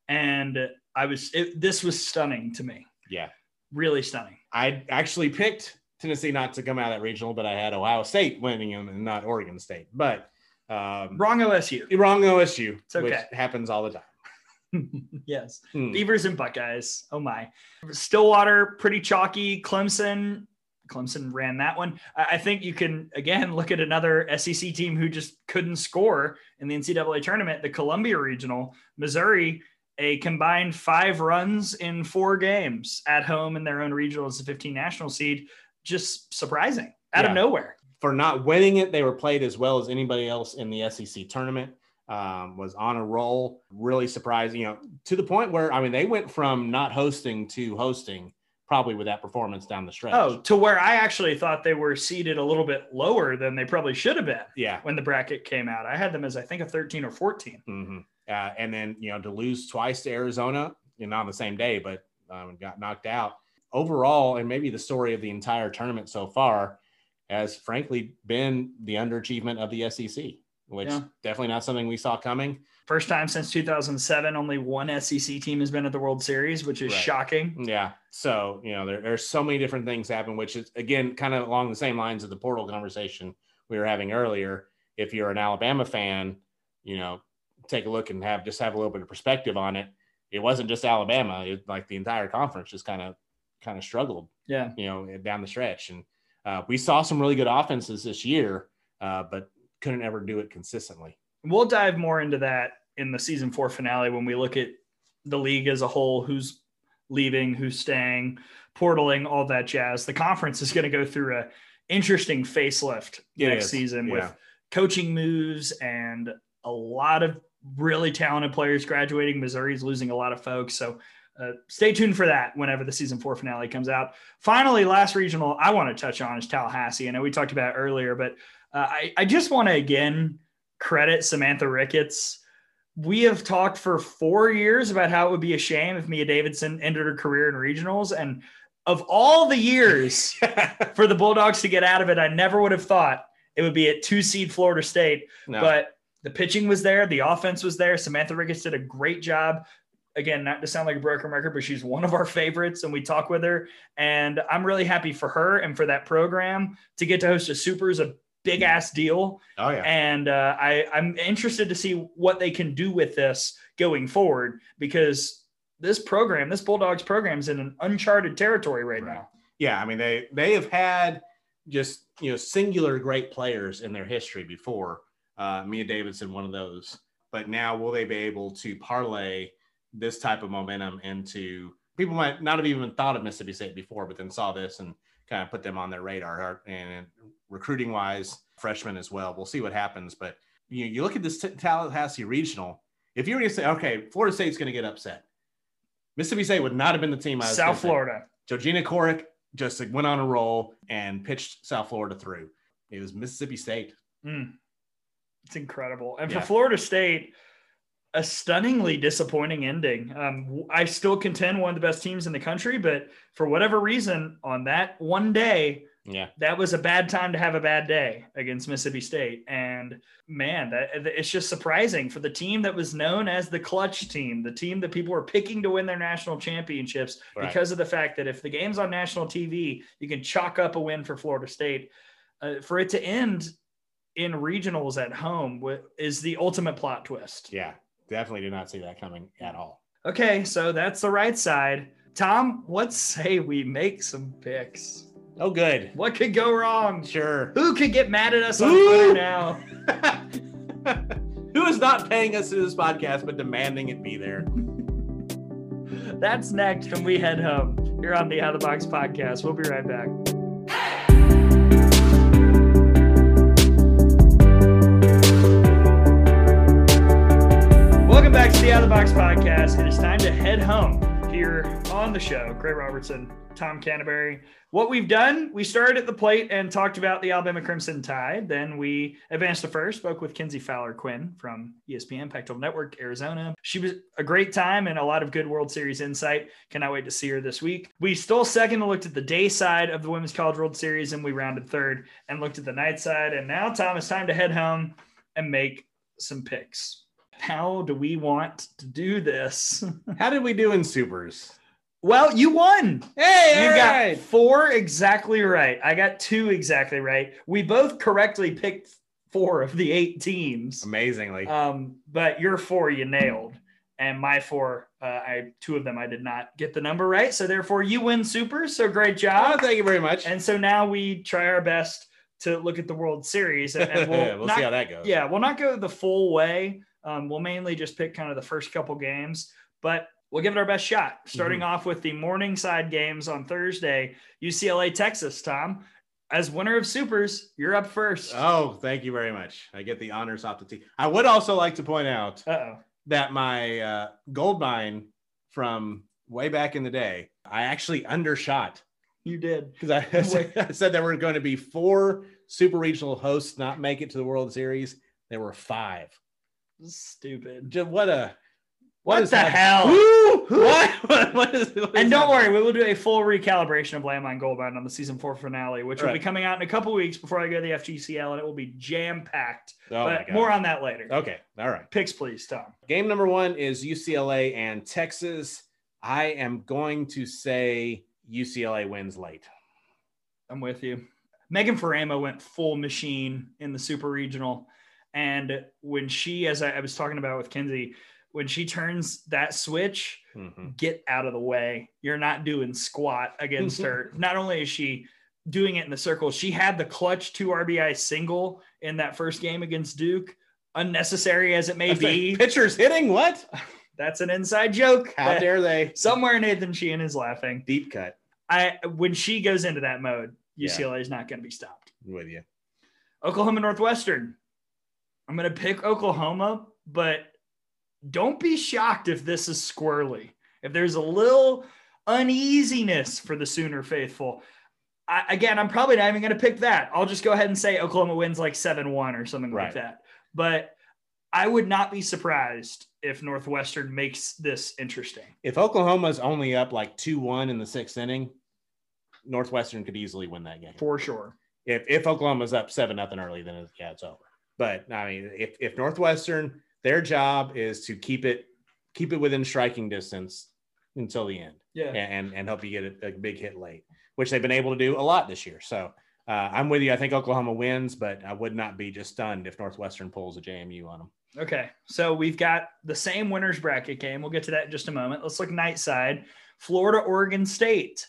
And I was, it, this was stunning to me. Yeah. Really stunning. I actually picked Tennessee not to come out of that regional, but I had Ohio State winning them and not Oregon State. But um, wrong OSU. Wrong OSU. It's okay. Which happens all the time. yes. Hmm. Beavers and Buckeyes. Oh my. Stillwater, pretty chalky. Clemson. Clemson ran that one. I think you can again look at another SEC team who just couldn't score in the NCAA tournament, the Columbia Regional. Missouri, a combined five runs in four games at home in their own regional as a 15 national seed. Just surprising out yeah. of nowhere. For not winning it, they were played as well as anybody else in the SEC tournament um, was on a roll. Really surprising, you know, to the point where I mean they went from not hosting to hosting probably with that performance down the stretch. Oh, to where I actually thought they were seated a little bit lower than they probably should have been. Yeah. When the bracket came out, I had them as I think a 13 or 14. Mm-hmm. Uh, and then you know to lose twice to Arizona, you know, on the same day, but um, got knocked out. Overall, and maybe the story of the entire tournament so far has frankly been the underachievement of the SEC which yeah. definitely not something we saw coming. First time since 2007, only one SEC team has been at the World Series, which is right. shocking. Yeah. So, you know, there, there's so many different things happen, which is, again, kind of along the same lines of the portal conversation we were having earlier. If you're an Alabama fan, you know, take a look and have just have a little bit of perspective on it. It wasn't just Alabama, it, like the entire conference just kind of kind of struggled. Yeah. You know, down the stretch. And uh, we saw some really good offenses this year, uh, but couldn't ever do it consistently. We'll dive more into that in the season four finale when we look at the league as a whole, who's leaving, who's staying, portaling, all that jazz. The conference is going to go through a interesting facelift it next is. season yeah. with coaching moves and a lot of really talented players graduating. Missouri's losing a lot of folks. So uh, stay tuned for that whenever the season four finale comes out. Finally, last regional I want to touch on is Tallahassee. I know we talked about earlier, but uh, I, I just want to again credit Samantha Ricketts. We have talked for four years about how it would be a shame if Mia Davidson ended her career in regionals. And of all the years for the Bulldogs to get out of it, I never would have thought it would be at two seed Florida State. No. But the pitching was there, the offense was there. Samantha Ricketts did a great job. Again, not to sound like a broken record, but she's one of our favorites, and we talk with her. And I'm really happy for her and for that program to get to host a super is a big ass deal. Oh yeah. And uh, I I'm interested to see what they can do with this going forward because this program, this Bulldogs program, is in an uncharted territory right, right, now. Yeah, I mean they they have had just you know singular great players in their history before. Uh, Mia Davidson, one of those. But now will they be able to parlay this type of momentum into people might not have even thought of Mississippi State before, but then saw this and kind of put them on their radar and recruiting wise, freshmen as well. We'll see what happens. But you, you look at this Tallahassee regional. If you were to say, okay, Florida State's going to get upset, Mississippi State would not have been the team. I was South Florida. Georgina Corrick just like, went on a roll and pitched South Florida through. It was Mississippi State. Mm. It's incredible. And yeah. for Florida State, a stunningly disappointing ending. Um, I still contend one of the best teams in the country, but for whatever reason, on that one day, yeah, that was a bad time to have a bad day against Mississippi State. And man, that it's just surprising for the team that was known as the clutch team, the team that people were picking to win their national championships right. because of the fact that if the game's on national TV, you can chalk up a win for Florida State. Uh, for it to end in regionals at home is the ultimate plot twist. Yeah, definitely did not see that coming at all. Okay, so that's the right side. Tom, let's say we make some picks. Oh, good. What could go wrong? Sure. Who could get mad at us on Twitter now? Who is not paying us to this podcast but demanding it be there? That's next when we head home here on the Out of the Box podcast. We'll be right back. Welcome back to the Out of the Box podcast. It is time to head home on the show. Craig Robertson, Tom Canterbury. What we've done, we started at the plate and talked about the Alabama Crimson Tide. Then we advanced to first, spoke with Kenzie Fowler Quinn from ESPN, Pac-12 Network, Arizona. She was a great time and a lot of good World Series insight. Cannot wait to see her this week. We stole second and looked at the day side of the Women's College World Series, and we rounded third and looked at the night side. And now, Tom, it's time to head home and make some picks. How do we want to do this? How did we do in supers? Well, you won. Hey, you got right. four exactly right. I got two exactly right. We both correctly picked four of the eight teams. Amazingly. Um, but your four you nailed, and my four, uh, I two of them I did not get the number right. So therefore, you win super. So great oh, job. thank you very much. And so now we try our best to look at the World Series, and, and we'll, we'll not, see how that goes. Yeah, we'll not go the full way. Um, we'll mainly just pick kind of the first couple games, but we'll give it our best shot. Starting Mm-hmm. off with the morning side games on Thursday, UCLA, Texas. Tom, as winner of supers, you're up first. Oh, thank you very much. I get the honors off the team. I would also like to point out Uh oh. that my uh, gold mine from way back in the day, I actually undershot You did. because I, I said there were going to be four super regional hosts not make it to the World Series. There were five. Stupid. Just what a What is the happening? hell? Woo! What? what, what is, what is And don't happening? worry, we will do a full recalibration of Landmine Goldmine on the season four finale, which will be coming out in a couple weeks before I go to the FGCL, and it will be jam packed. Oh but more on that later. Okay. All right. Picks, please, Tom. Game number one is UCLA and Texas. I am going to say UCLA wins late. I'm with you. Megan Faraimo went full machine in the super regional. And when she, as I, I was talking about with Kenzie, when she turns that switch, Mhm. get out of the way. You're not doing squat against her. Not only is she doing it in the circle, she had the clutch two RBI single in that first game against Duke. Unnecessary as it may be, Pitchers hitting what? that's an inside joke. How dare they? Somewhere Nathan Sheehan is laughing. Deep cut I when she goes into that mode, Yeah. UCLA is not going to be stopped. with you. Oklahoma Northwestern. I'm going to pick Oklahoma, but don't be shocked if this is squirrely. If there's a little uneasiness for the Sooner faithful. I, again, I'm probably not even going to pick that. I'll just go ahead and say Oklahoma wins like 7 1 or something like that. But I would not be surprised if Northwestern makes this interesting. If Oklahoma's only up like 2 1 in the sixth inning, Northwestern could easily win that game. For sure. If, if Oklahoma's up 7 nothing early, then it, yeah, it's over. But I mean, if, if Northwestern, their job is to keep it keep it within striking distance until the end. Yeah. and and help you get a, a big hit late, which they've been able to do a lot this year. So uh, I'm with you. I think Oklahoma wins, but I would not be just stunned if Northwestern pulls a JMU on them. Okay, so we've got the same winners bracket game. We'll get to that in just a moment. Let's look night side. Florida, Oregon State.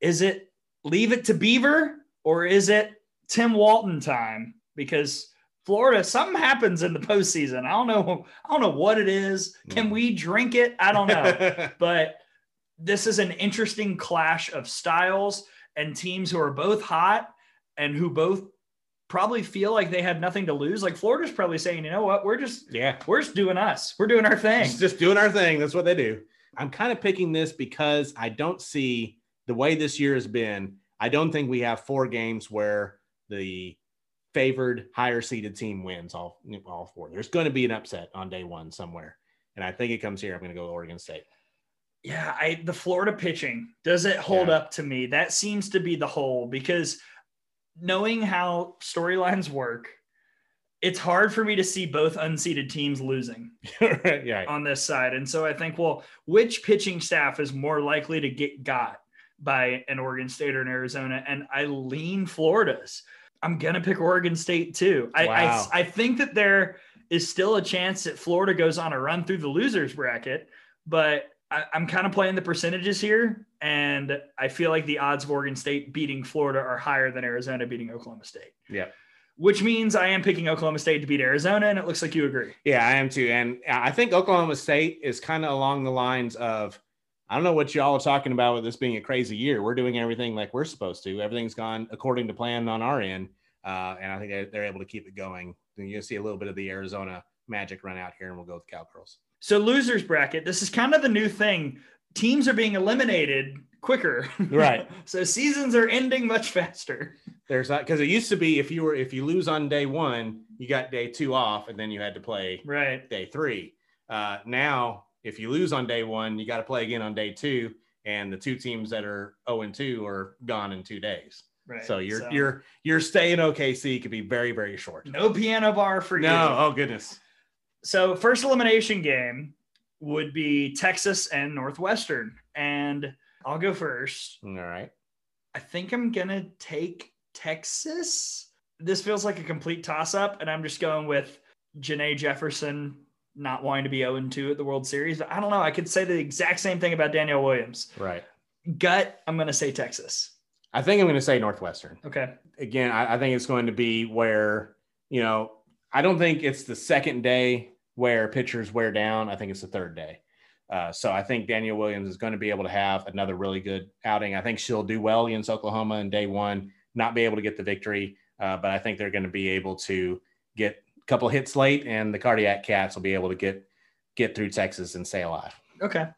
Is it leave it to Beaver or is it Tim Walton time? Because Florida, something happens in the postseason. I don't know. I don't know what it is. Can hmm. we drink it? I don't know. but this is an interesting clash of styles and teams who are both hot and who both probably feel like they have nothing to lose. Like Florida's probably saying, you know what, we're just yeah, we're just doing us. We're doing our thing. just, just doing our thing. That's what they do. I'm kind of picking this because I don't see the way this year has been. I don't think we have four games where the favored higher seeded team wins all all four. There's going to be an upset on day one somewhere, and I think it comes here. I'm going to go Oregon State. Yeah, I the Florida pitching does it hold Yeah. up to me? That seems to be the whole because knowing how storylines work, it's hard for me to see both unseeded teams losing yeah, on this side. And so I think, well, which pitching staff is more likely to get got by an Oregon State or an Arizona? And I lean Florida's. I'm gonna pick Oregon State too. I, Wow. I I think that there is still a chance that Florida goes on a run through the losers bracket, but I, I'm kind of playing the percentages here, and I feel like the odds of Oregon State beating Florida are higher than Arizona beating Oklahoma State. yeah. Which means I am picking Oklahoma State to beat Arizona, and it looks like you agree. Yeah, I am too. And I think Oklahoma State is kind of along the lines of I don't know what y'all are talking about with this being a crazy year. We're doing everything like we're supposed to. Everything's gone according to plan on our end. Uh, and I think they're, able to keep it going. Then you'll see a little bit of the Arizona magic run out here, and we'll go with Cowgirls. So losers bracket, this is kind of the new thing. teams are being eliminated quicker. Right. so seasons are ending much faster. There's not because it used to be if you were if you lose on day one, you got day two off, and then you had to play Right. day three. Uh, now, if you lose on day one, you got to play again on day two, and the two teams that are 0 and 2 are gone in two days. Right. So your your your stay in OKC could be very very short. no piano bar for No, you. No. Oh goodness. So first elimination game would be Texas and Northwestern, and I'll go first. All right. I think I'm gonna take Texas. This feels like a complete toss up, and I'm just going with Janae Jefferson not wanting to be 0 2 at the World Series. But I don't know. I could say the exact same thing about Danielle Williams. Right. Gut, I'm gonna say Texas. I think I'm going to say Northwestern. Okay. Again, I, I think it's going to be where, you know, I don't think it's the second day where pitchers wear down. I think it's the third day. Uh, so I think Danielle Williams is going to be able to have another really good outing. I think she'll do well against Oklahoma in day one, not be able to get the victory, uh, but I think they're going to be able to get couple hits late, and the cardiac cats will be able to get get through Texas and stay alive. Okay.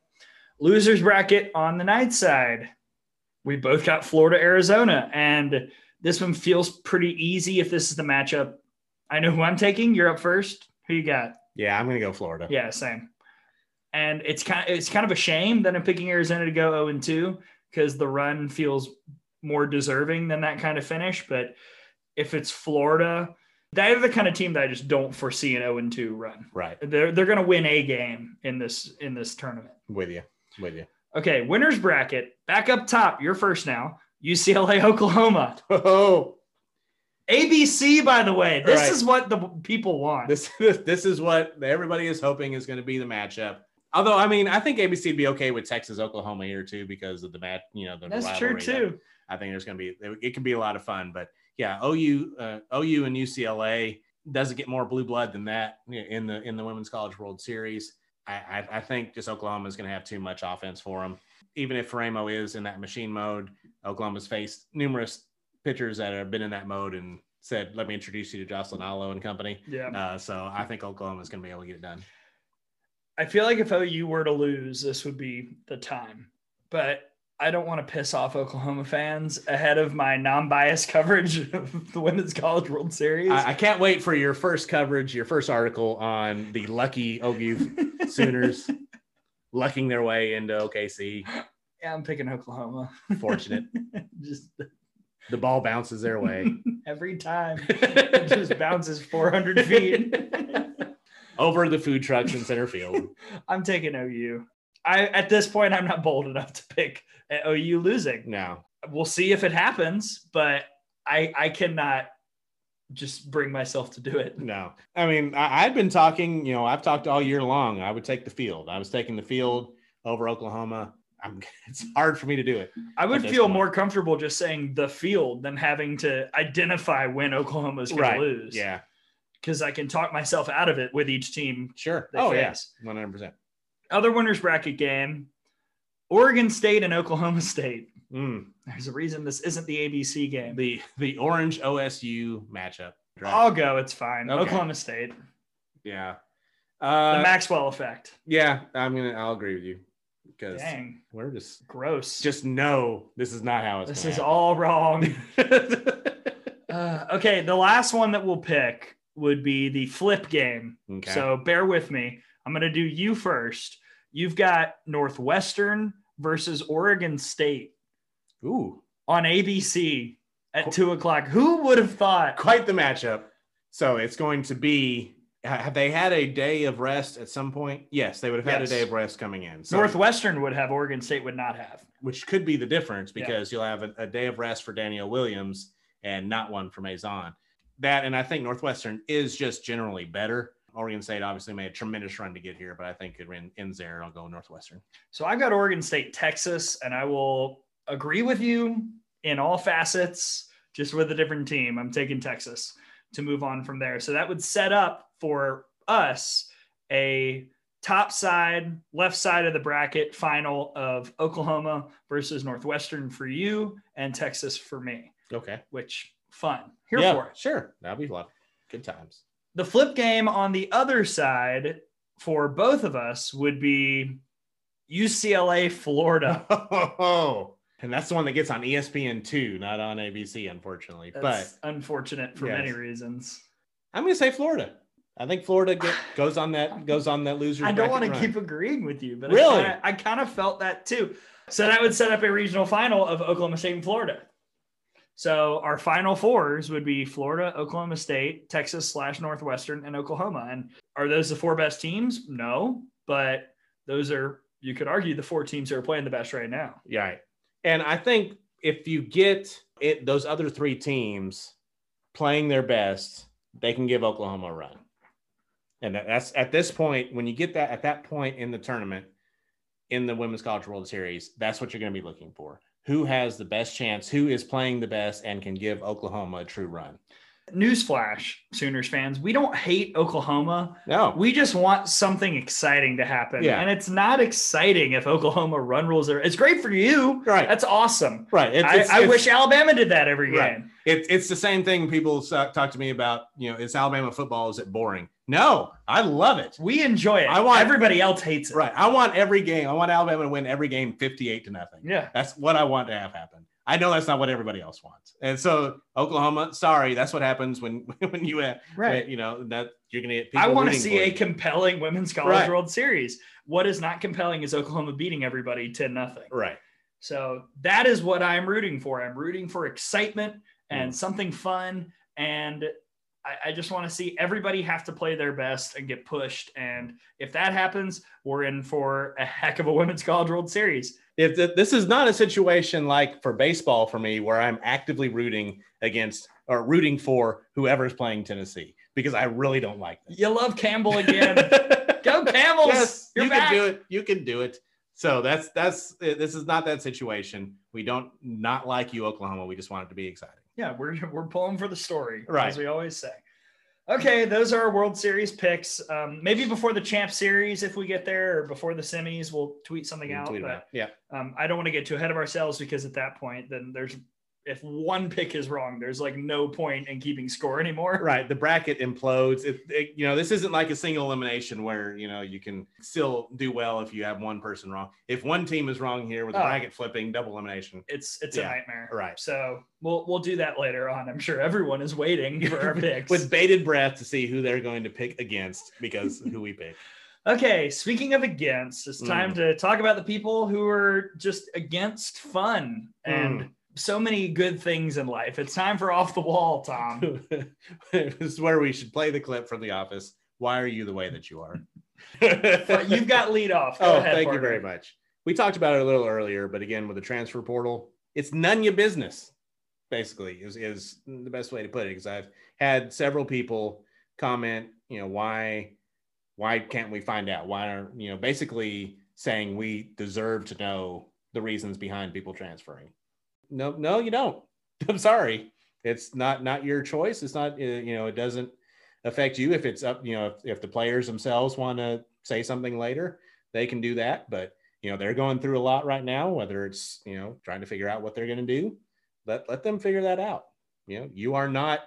Losers bracket on the night side. We both got Florida, Arizona, and this one feels pretty easy if this is the matchup. I know who I'm taking. You're up first. Who you got? Yeah, I'm going to go Florida. Yeah, same. And it's kind of, it's kind of a shame that I'm picking Arizona to go 0 and 2 because the run feels more deserving than that kind of finish. But if it's Florida, they're the kind of team that I just don't foresee an 0 and 2 run. Right. They're they're going to win a game in this in this tournament. With you. With you. Okay, winners bracket. Back up top. You're first now. UCLA, Oklahoma. Oh, ABC, by the way. This Right. is what the people want. this this is what everybody is hoping is going to be the matchup. Although, I mean, I think ABC would be okay with Texas Oklahoma here too because of the match. You know, the That's true too. I think there's going to be it, it can be a lot of fun. But yeah, OU uh, OU and UCLA doesn't get more blue blood than that in the in the Women's College World Series. I, I, I think just Oklahoma is going to have too much offense for them. Even if Ramo is in that machine mode, Oklahoma's faced numerous pitchers that have been in that mode and said, "Let me introduce you to Jocelyn Alo and company." Yeah. Uh, so I think Oklahoma is going to be able to get it done. I feel like if OU were to lose, this would be the time. But I don't want to piss off Oklahoma fans ahead of my non-biased coverage of the Women's College World Series. I, I can't wait for your first coverage, your first article on the lucky OU Sooners lucking their way into OKC. yeah, I'm picking Oklahoma. Fortunate. just The ball bounces their way. every time, it just bounces 400 feet. Over the food trucks in center field. I'm taking OU. I at this point, I'm not bold enough to pick oh, OU losing. No. We'll see if it happens, but I I cannot just bring myself to do it. No. I mean, I, I've been talking, you know, I've talked all year long. I would take the field. I was taking the field over Oklahoma. I'm, it's hard for me to do it. I would feel point. more comfortable just saying the field than having to identify when Oklahoma's going Right. to lose. Yeah. Because I can talk myself out of it with each team. Sure. Oh, face. yeah. 100%. Other winners bracket game Oregon State and Oklahoma State. Mm. There's a reason this isn't the ABC game. The, the orange OSU matchup. I'll go. It's fine. Okay. Oklahoma State. Yeah. The Uh, Maxwell effect. yeah, I'm gonna. I'll agree with you because Dang. we're just Gross. just know this is not how it's. this is happen. all wrong. Uh, okay, the last one that we'll pick would be the flip game. Okay. So bear with me. I'm going to do you first. You've got Northwestern versus Oregon State Ooh, on ABC at two o'clock. Who would have thought? quite the matchup. So it's going to be. Have they had a day of rest at some point? Yes, they would have had Yes. a day of rest coming in. So, Northwestern would have, Oregon State would not have. which could be the difference Yeah. because you'll have a, a day of rest for Danielle Williams and not one for Mazon. That and I think Northwestern is just generally better. Oregon State obviously made a tremendous run to get here, but I think it ran- ends there. I'll go Northwestern. So I've got Oregon State, Texas, and I will agree with you in all facets, just with a different team. I'm taking Texas to move on from there. So that would set up for us a top side, left side of the bracket final of Oklahoma versus Northwestern for you and Texas for me, Okay. which fun. Here yeah, for it. sure. That'll be fun. Good times. The flip game on the other side for both of us would be UCLA, Florida. Oh, and that's the one that gets on ESPN two, not on ABC, unfortunately. That's but unfortunate for Yes. many reasons. I'm going to say Florida. I think Florida get, goes on that goes on that loser. I don't want to keep agreeing with you, but Really? I kind of felt that too. So that would set up a regional final of Oklahoma State and Florida. So our final fours would be Florida, Oklahoma State, Texas slash Northwestern, and Oklahoma. And are those the four best teams? No, but those are you could argue the four teams that are playing the best right now. Yeah, and I think if you get it, those other three teams playing their best, they can give Oklahoma a run. And that's at this point when you get that at that point in the tournament in the Women's College World Series, that's what you're going to be looking for. Who has the best chance? Who is playing the best and can give Oklahoma a true run? Newsflash, Sooners fans, we don't hate Oklahoma. No, We just want something exciting to happen. Yeah. And it's not exciting if Oklahoma run rules are. It's great for you. Right. That's awesome. right. It's, I, it's- I it's- wish Alabama did that every game. Right. It's it's the same thing. People uh, talk to me about. You know, it's Alabama football. Is it boring? No, I love it. We enjoy it. I want- everybody else hates it. Right. I want every game. I want Alabama to win every game, fifty-eight to nothing. Yeah. That's what I want to have happen. I know that's not what everybody else wants. And so Oklahoma, sorry, that's what happens when when you have Right. You know that you're gonna get. I want to see a you. compelling women's college Right. world series. What is not compelling is Oklahoma beating everybody 10 nothing. right. So that is what I'm rooting for. I'm rooting for excitement and mm. something fun. And I, I just want to see everybody have to play their best and get pushed. And if that happens, we're in for a heck of a women's college world series. If th- this is not a situation like for baseball for me, where I'm actively rooting against or rooting for whoever's playing Tennessee because I really don't like them. You love Campbell again. Go Camels. yes, You're you back. can do it. You can do it. So that's that's eh, this is not that situation. We don't not like you, Oklahoma. We just want it to be exciting. Yeah, we're we're pulling for the story, Right. as we always say. Okay, those are our World Series picks. Um, maybe before the Champ Series, if we get there, or before the semis, we'll tweet something can out. tweet but. Yeah, um, I don't want to get too ahead of ourselves because at that point, then there's if one pick is wrong, there's like no point in keeping score anymore. right. The bracket implodes. It, it- you know, this isn't like a single elimination where you know you can still do well if you have one person wrong. If one team is wrong here with the Oh. bracket flipping, double elimination. It's it's Yeah, a nightmare. right. So we'll we'll do that later on. I'm sure everyone is waiting for our picks. with bated breath to see who they're going to pick against because who we pick. Okay, speaking of against, it's time Mm. to talk about the people who are just against fun and Mm. So many good things in life. It's time for off the wall, Tom. this is where we should play the clip from The Office. Why are you the way that you are? you've got lead off. Go oh, ahead, thank you very much. We talked about it a little earlier, but again, with the transfer portal, it's none your business. Basically, is is the best way to put it. Because I've had several people comment, you know, why why can't we find out? Why are you know basically saying we deserve to know the reasons behind people transferring? No, no, you don't. I'm sorry. It's not not your choice. It's not uh, you know it doesn't affect you if it's up you know if, if the players themselves want to say something later they can do that but you know they're going through a lot right now whether it's you know trying to figure out what they're going to do let let them figure that out you know you are not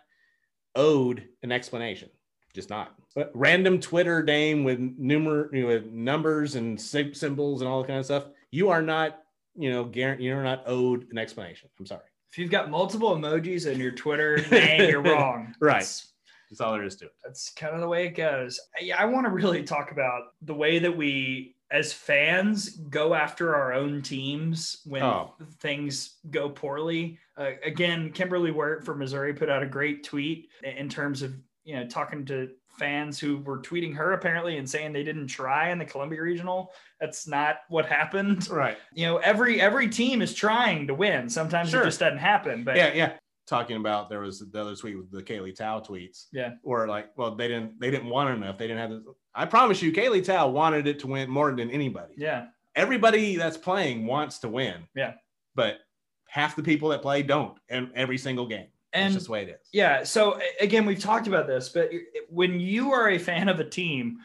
owed an explanation just not but random twitter name with numer with numbers and symbols and all that kind of stuff you are not you know guaranteed you're not owed an explanation i'm sorry If you've got multiple emojis in your Twitter you're wrong. Right. That's, that's all there is to it that's kind of the way it goes. I, I want to really talk about the way that we, as fans, go after our own teams when Oh. things go poorly. Uh, again, Kimberly Wirt from Missouri put out a great tweet in terms of you know talking to fans who were tweeting her apparently and saying they didn't try in the Columbia Regional. That's not what happened. right You know, every every team is trying to win. Sometimes Sure. it just doesn't happen. But yeah, yeah. Talking about there was the other tweet with the Kaylee Tow tweets. Yeah. Or like, well, they didn't they didn't want it enough. They didn't have the I promise you, Kaylee Tow wanted it to win more than anybody. yeah, Everybody that's playing wants to win. Yeah. But half the people that play don't in every single game. And it's just the way it is. Yeah. So again, we've talked about this, but when you are a fan of a team,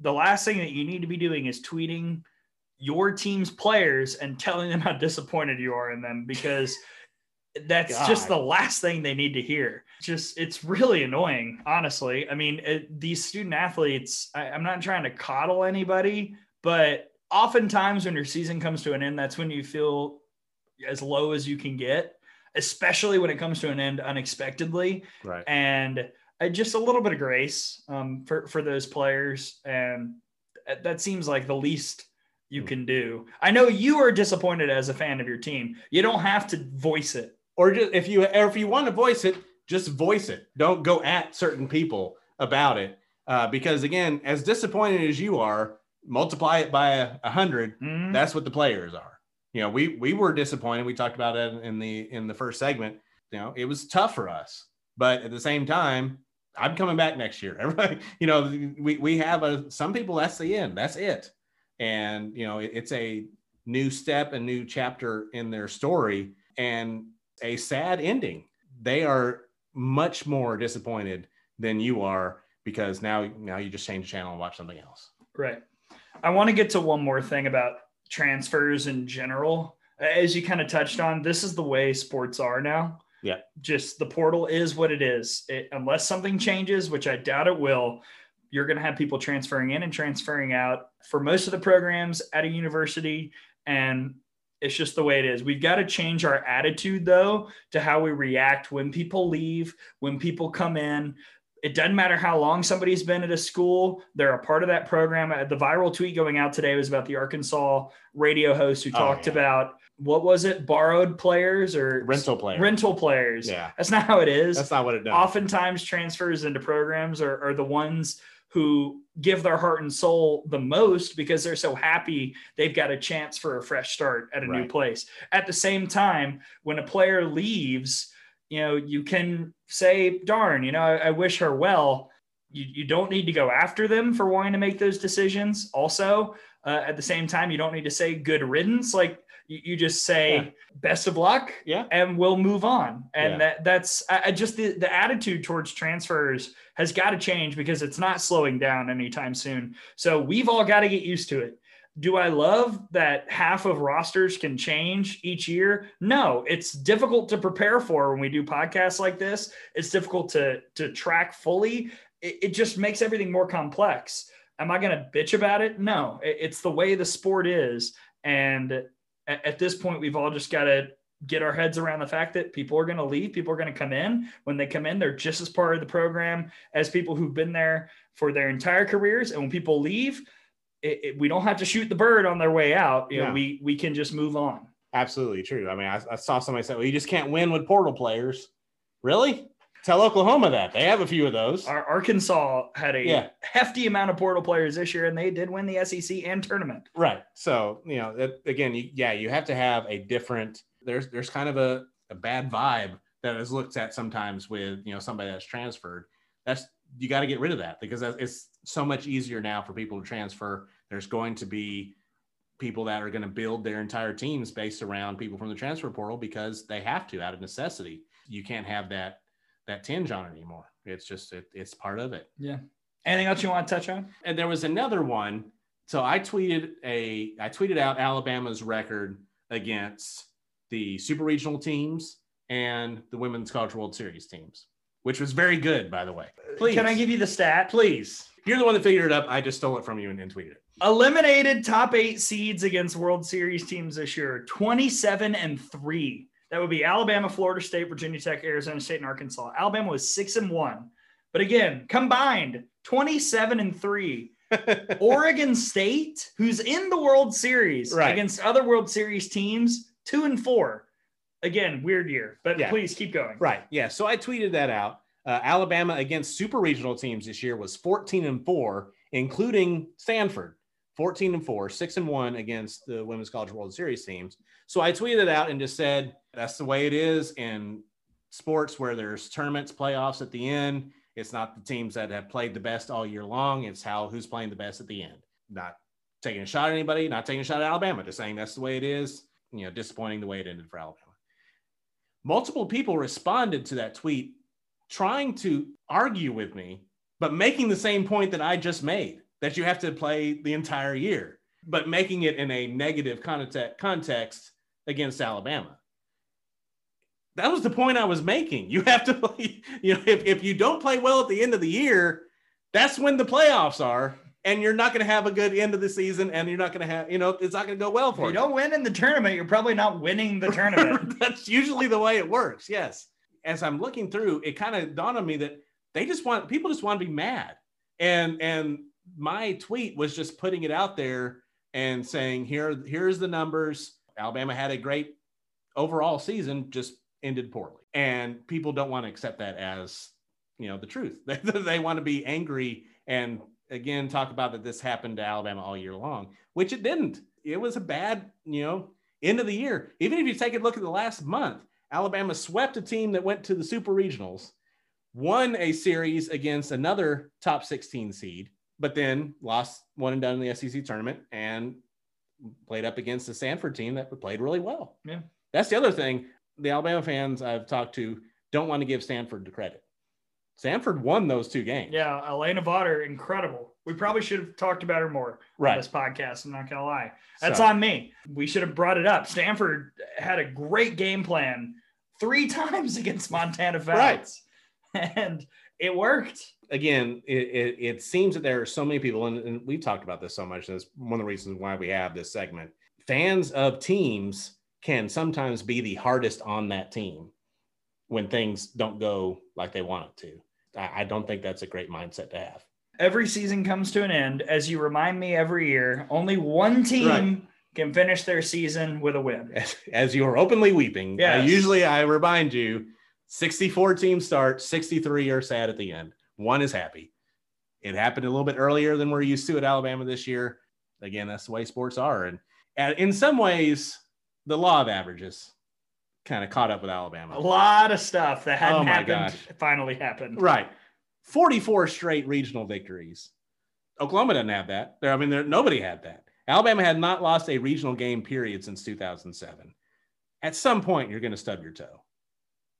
the last thing that you need to be doing is tweeting your team's players and telling them how disappointed you are in them because that's just the last thing they need to hear. Just it's really annoying, honestly. I mean, it, these student athletes, I, I'm not trying to coddle anybody, but oftentimes when your season comes to an end, that's when you feel as low as you can get, especially when it comes to an end unexpectedly. Right. And uh, just a little bit of grace um, for for those players, and that seems like the least you can do. I know you are disappointed as a fan of your team. You don't have to voice it, or just if you or if you want to voice it, just voice it. Don't go at certain people about it, uh, because again, as disappointed as you are, multiply it by a, 100 mm-hmm. That's what the players are. You know, we we were disappointed. We talked about it in the in the first segment. You know, it was tough for us, but at the same time, I'm coming back next year. Everybody, you know, we, we have a, some people, that's the end, that's it. And, you know, it, it's a new step, a new chapter in their story and a sad ending. They are much more disappointed than you are because now, now you just change the channel and watch something else. Right. I want to get to one more thing about transfers in general. As you kind of touched on, this is the way sports are now yeah. Just the portal is what it is. It, unless something changes, which I doubt it will, you're going to have people transferring in and transferring out for most of the programs at a university. And it's just the way it is. We've got to change our attitude, though, to how we react when people leave, when people come in. It doesn't matter how long somebody's been at a school, they're a part of that program. Uh, the viral tweet going out today was about the Arkansas radio host who oh, talked yeah. about what was it borrowed players or rental players rental players yeah that's not how it is that's not what it does oftentimes transfers into programs are, are the ones who give their heart and soul the most because they're so happy they've got a chance for a fresh start at a right. new place at the same time when a player leaves you know you can say darn you know i, I wish her well you, you don't need to go after them for wanting to make those decisions also uh, at the same time you don't need to say good riddance like you, you just say yeah. best of luck, yeah, and we'll move on. And yeah. that that's I, just the the attitude towards transfers has got to change because it's not slowing down anytime soon. So we've all got to get used to it. Do I love that half of rosters can change each year? No, it's difficult to prepare for when we do podcasts like this. It's difficult to to track fully. It, it just makes everything more complex. Am I going to bitch about it? No, it, it's the way the sport is, and at, at this point, we've all just got to get our heads around the fact that people are going to leave, people are going to come in. When they come in, they're just as part of the program as people who've been there for their entire careers. And when people leave, it, it, we don't have to shoot the bird on their way out. You know, we we can just move on. Absolutely true. I mean, I, I saw somebody say, "Well, you just can't win with portal players." Really? Tell Oklahoma that they have a few of those. Our Arkansas had a yeah. hefty amount of portal players this year, and they did win the SEC and tournament. Right. So you know, that, again, you, yeah, you have to have a different. There's there's kind of a, a bad vibe that is looked at sometimes with you know somebody that's transferred. That's you got to get rid of that because it's so much easier now for people to transfer. There's going to be people that are going to build their entire teams based around people from the transfer portal because they have to out of necessity. You can't have that that tinge on it anymore. It's just it, it's part of it. Yeah. Anything else you want to touch on? And there was another one. So I tweeted a I tweeted out Alabama's record against the super regional teams and the women's college world series teams, which was very good, by the way. Uh, Please. Can I give you the stat? Please. You're the one that figured it up. I just stole it from you and, and tweeted it. Eliminated top eight seeds against World Series teams this year, 27 and three. That would be Alabama, Florida State, Virginia Tech, Arizona State, and Arkansas. Alabama was six and one. But again, combined 27 and three. Oregon State, who's in the World Series right. against other World Series teams, two and four. Again, weird year, but yeah. please keep going. Right. Yeah. So I tweeted that out. Uh, Alabama against super regional teams this year was 14 and four, including Stanford. 14 and 4, 6 and 1 against the Women's College World Series teams. So I tweeted it out and just said, that's the way it is in sports where there's tournaments, playoffs at the end. It's not the teams that have played the best all year long. It's how who's playing the best at the end. Not taking a shot at anybody, not taking a shot at Alabama, just saying that's the way it is. You know, disappointing the way it ended for Alabama. Multiple people responded to that tweet trying to argue with me, but making the same point that I just made that you have to play the entire year, but making it in a negative context against Alabama. That was the point I was making. You have to play, you know, if, if you don't play well at the end of the year, that's when the playoffs are. And you're not going to have a good end of the season, and you're not going to have, you know, it's not going to go well for if you. you don't win in the tournament, you're probably not winning the tournament. That's usually the way it works. Yes. As I'm looking through, it kind of dawned on me that they just want people just want to be mad, and and my tweet was just putting it out there and saying here here's the numbers. Alabama had a great overall season, just ended poorly, and people don't want to accept that as you know the truth. They, they want to be angry and again talk about that this happened to Alabama all year long, which it didn't. It was a bad, you know, end of the year. Even if you take a look at the last month, Alabama swept a team that went to the super regionals, won a series against another top 16 seed, but then lost one and done in the SEC tournament and played up against the Stanford team that played really well. Yeah. That's the other thing. The Alabama fans I've talked to don't want to give Stanford the credit. Stanford won those two games. Yeah, Alana Vawter, incredible. We probably should have talked about her more right. on this podcast. I'm not gonna lie. That's so. on me. We should have brought it up. Stanford had a great game plan three times against Montana Valley, right. and it worked. Again, it, it, it, seems that there are so many people, and, and we've talked about this so much. That's one of the reasons why we have this segment. Fans of teams can sometimes be the hardest on that team when things don't go like they want it to. I, don't think that's a great mindset to have. Every season comes to an end. As you remind me every year, only one team right. can finish their season with a win. As, as you are openly weeping, yes. I usually I remind you 64 teams start, 63 are sad at the end. One is happy. It happened a little bit earlier than we're used to at Alabama this year. Again, that's the way sports are. And, and in some ways, the law of averages kind of caught up with Alabama. A lot of stuff that hadn't oh happened gosh. finally happened. Right. 44 straight regional victories. Oklahoma doesn't have that. There, I mean, there, nobody had that. Alabama had not lost a regional game period since 2007. At some point, you're going to stub your toe.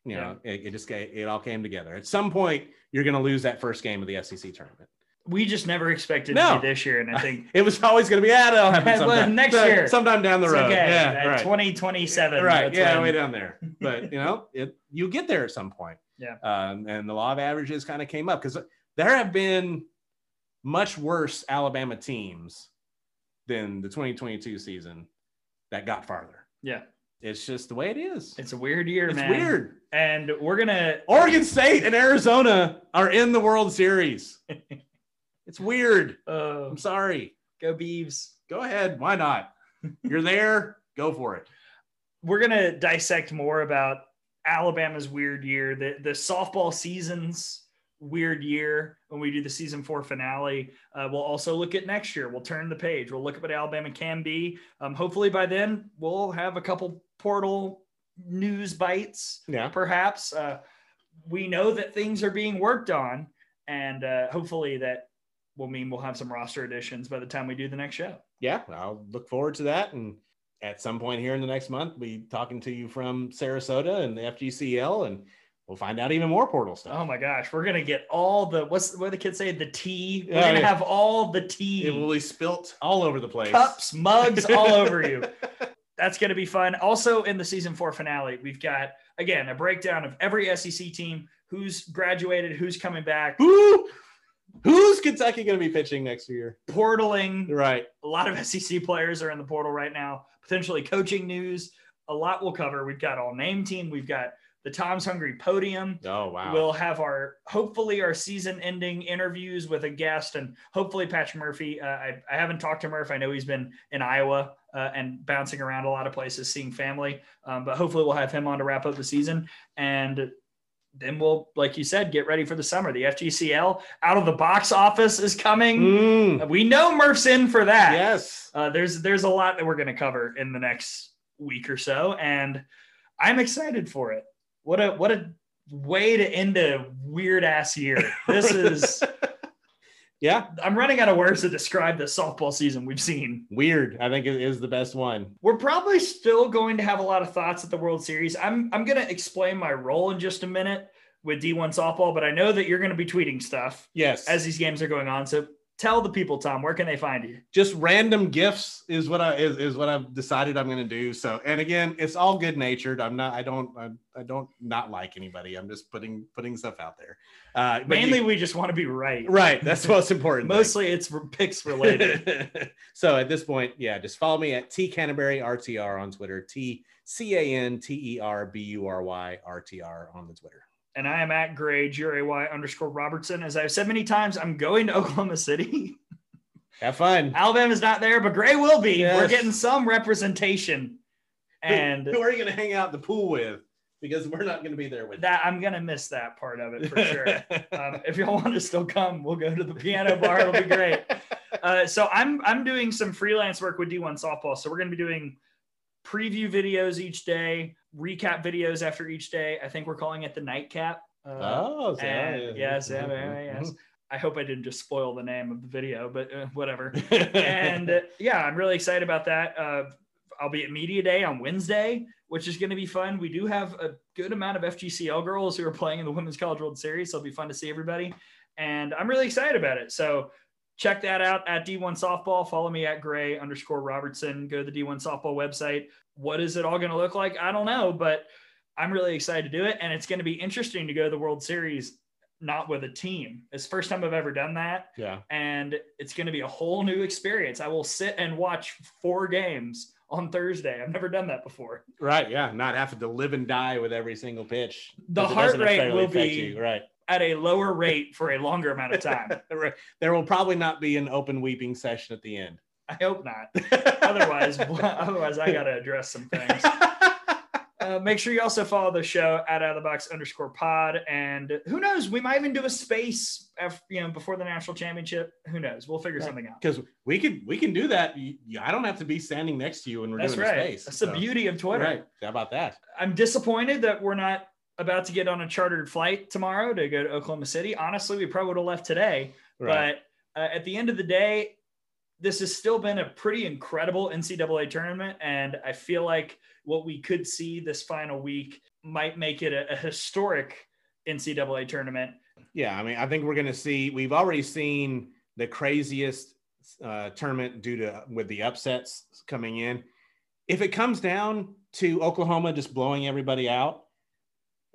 You know, yeah. it, it, just it all came together. At some point, you're going to lose that first game of the SEC tournament we just never expected no. to be this year, and I think it was always going to be. Yeah, it'll happen well, next year, sometime down the road. Okay. Yeah, right. twenty twenty seven. Right. Yeah, when... way down there. But you know, it you get there at some point. Yeah. Um, and the law of averages kind of came up because there have been much worse Alabama teams than the 2022 season that got farther. Yeah. It's just the way it is. It's a weird year, it's man. weird. And we're gonna Oregon State and Arizona are in the World Series. It's weird. Uh, I'm sorry. Go Beavs. Go ahead. Why not? You're there. Go for it. We're gonna dissect more about Alabama's weird year, the the softball season's weird year when we do the season four finale. Uh, we'll also look at next year. We'll turn the page. We'll look at what Alabama can be. Um, hopefully by then we'll have a couple portal news bites. Yeah, perhaps. Uh, we know that things are being worked on, and uh, hopefully that will mean we'll have some roster additions by the time we do the next show. Yeah, I'll look forward to that. And at some point here in the next month, be talking to you from Sarasota and the FGCL, and we'll find out even more portal stuff. Oh my gosh, we're gonna get all the what's what the kids say the tea. We're gonna have all the tea. It will be spilt all over the place. Cups, mugs, all over you. That's gonna be fun. Also, in the season four finale, we've got again a breakdown of every SEC team, who's graduated, who's coming back. Who Who's Kentucky going to be pitching next year? Portaling. Right. A lot of SEC players are in the portal right now. Potentially coaching news. A lot we'll cover. We've got all name team. We've got the Tom's Hungry podium. Oh wow. We'll have our hopefully our season ending interviews with a guest and hopefully Patrick Murphy. Uh, I, I haven't talked to Murph. I know he's been in Iowa uh, and bouncing around a lot of places, seeing family. Um, but hopefully we'll have him on to wrap up the season. And then we'll, like you said, get ready for the summer. The FGCL out of the box office is coming. Mm. We know Murph's in for that. Yes. Uh, there's there's a lot that we're going to cover in the next week or so, and I'm excited for it. What a what a way to end a weird ass year. This is. Yeah, I'm running out of words to describe the softball season we've seen. Weird, I think it is the best one. We're probably still going to have a lot of thoughts at the World Series. I'm I'm going to explain my role in just a minute with D1 softball, but I know that you're going to be tweeting stuff. Yes. As these games are going on. So tell the people, Tom, where can they find you? Just random gifts is what I is, is what I've decided I'm going to do. So, and again, it's all good natured. I'm not. I don't. I, I, don't not like anybody. I'm just putting putting stuff out there. Uh, Mainly, you, we just want to be right. Right. That's most important. Mostly, thing. it's picks related. so at this point, yeah, just follow me at T Canterbury RTR on Twitter. T C A N T E R B U R Y R T R on the Twitter and I am at Gray G R A Y underscore Robertson. As I've said many times, I'm going to Oklahoma City. Have fun. Alabama's not there, but Gray will be. Yes. We're getting some representation. And who, who are you going to hang out the pool with? Because we're not going to be there with that. You. I'm going to miss that part of it for sure. um, if y'all want to still come, we'll go to the piano bar. It'll be great. Uh, so I'm I'm doing some freelance work with D1 softball. So we're going to be doing preview videos each day, recap videos after each day. I think we're calling it the nightcap. Uh, oh, so and, yes, yeah, mm-hmm. yes. I hope I didn't just spoil the name of the video, but uh, whatever. and uh, yeah, I'm really excited about that. Uh, I'll be at Media Day on Wednesday, which is going to be fun. We do have a good amount of FGCL girls who are playing in the Women's College World Series, so it'll be fun to see everybody. And I'm really excited about it. So check that out at D1 Softball. Follow me at Gray underscore Robertson. Go to the D1 Softball website. What is it all going to look like? I don't know, but I'm really excited to do it. And it's going to be interesting to go to the World Series not with a team. It's the first time I've ever done that. Yeah. And it's going to be a whole new experience. I will sit and watch four games on Thursday. I've never done that before. Right. Yeah. Not having to live and die with every single pitch. The heart rate will be you. right at a lower rate for a longer amount of time. there will probably not be an open weeping session at the end. I hope not. otherwise, otherwise I got to address some things. Uh, make sure you also follow the show at out of the box underscore pod. And who knows, we might even do a space, after, you know, before the national championship. Who knows? We'll figure something out. Because we can we can do that. I don't have to be standing next to you when we're That's doing right. space. That's so. the beauty of Twitter. Right. How about that? I'm disappointed that we're not about to get on a chartered flight tomorrow to go to Oklahoma City. Honestly, we probably would have left today. Right. But uh, at the end of the day, this has still been a pretty incredible NCAA tournament. And I feel like what we could see this final week might make it a, a historic NCAA tournament. Yeah. I mean, I think we're going to see, we've already seen the craziest uh, tournament due to with the upsets coming in. If it comes down to Oklahoma just blowing everybody out,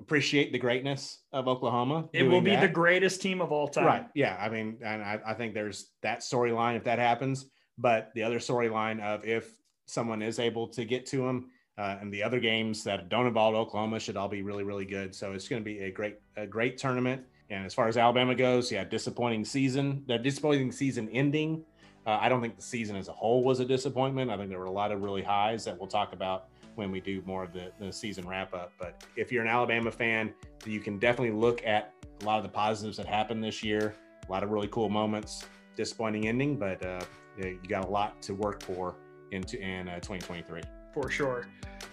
appreciate the greatness of Oklahoma. It will be that. the greatest team of all time. Right. Yeah. I mean, and I, I think there's that storyline if that happens. But the other storyline of if someone is able to get to them, uh, and the other games that don't involve Oklahoma should all be really, really good. So it's going to be a great, a great tournament. And as far as Alabama goes, yeah, disappointing season. The disappointing season ending. Uh, I don't think the season as a whole was a disappointment. I think there were a lot of really highs that we'll talk about when we do more of the, the season wrap up. But if you're an Alabama fan, you can definitely look at a lot of the positives that happened this year. A lot of really cool moments. Disappointing ending, but uh, you got a lot to work for into in uh, 2023. For sure.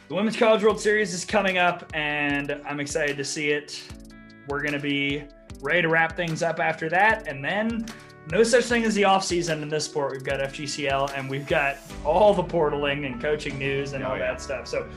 The Women's College World Series is coming up, and I'm excited to see it. We're going to be ready to wrap things up after that, and then no such thing as the off season in this sport. We've got FGCL and we've got all the portaling and coaching news and oh, all yeah. that stuff. So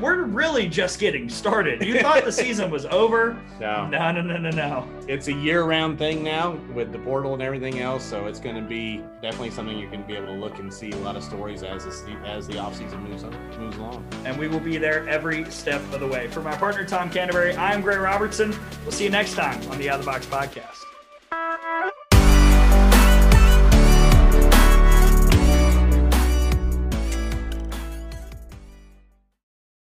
we're really just getting started. You thought the season was over? No, no, no, no, no, no. It's a year-round thing now with the portal and everything else. So it's going to be definitely something you can be able to look and see a lot of stories as the, as the off season moves on, moves along. And we will be there every step of the way. For my partner Tom Canterbury, I'm Gray Robertson. We'll see you next time on the Out of the Box podcast.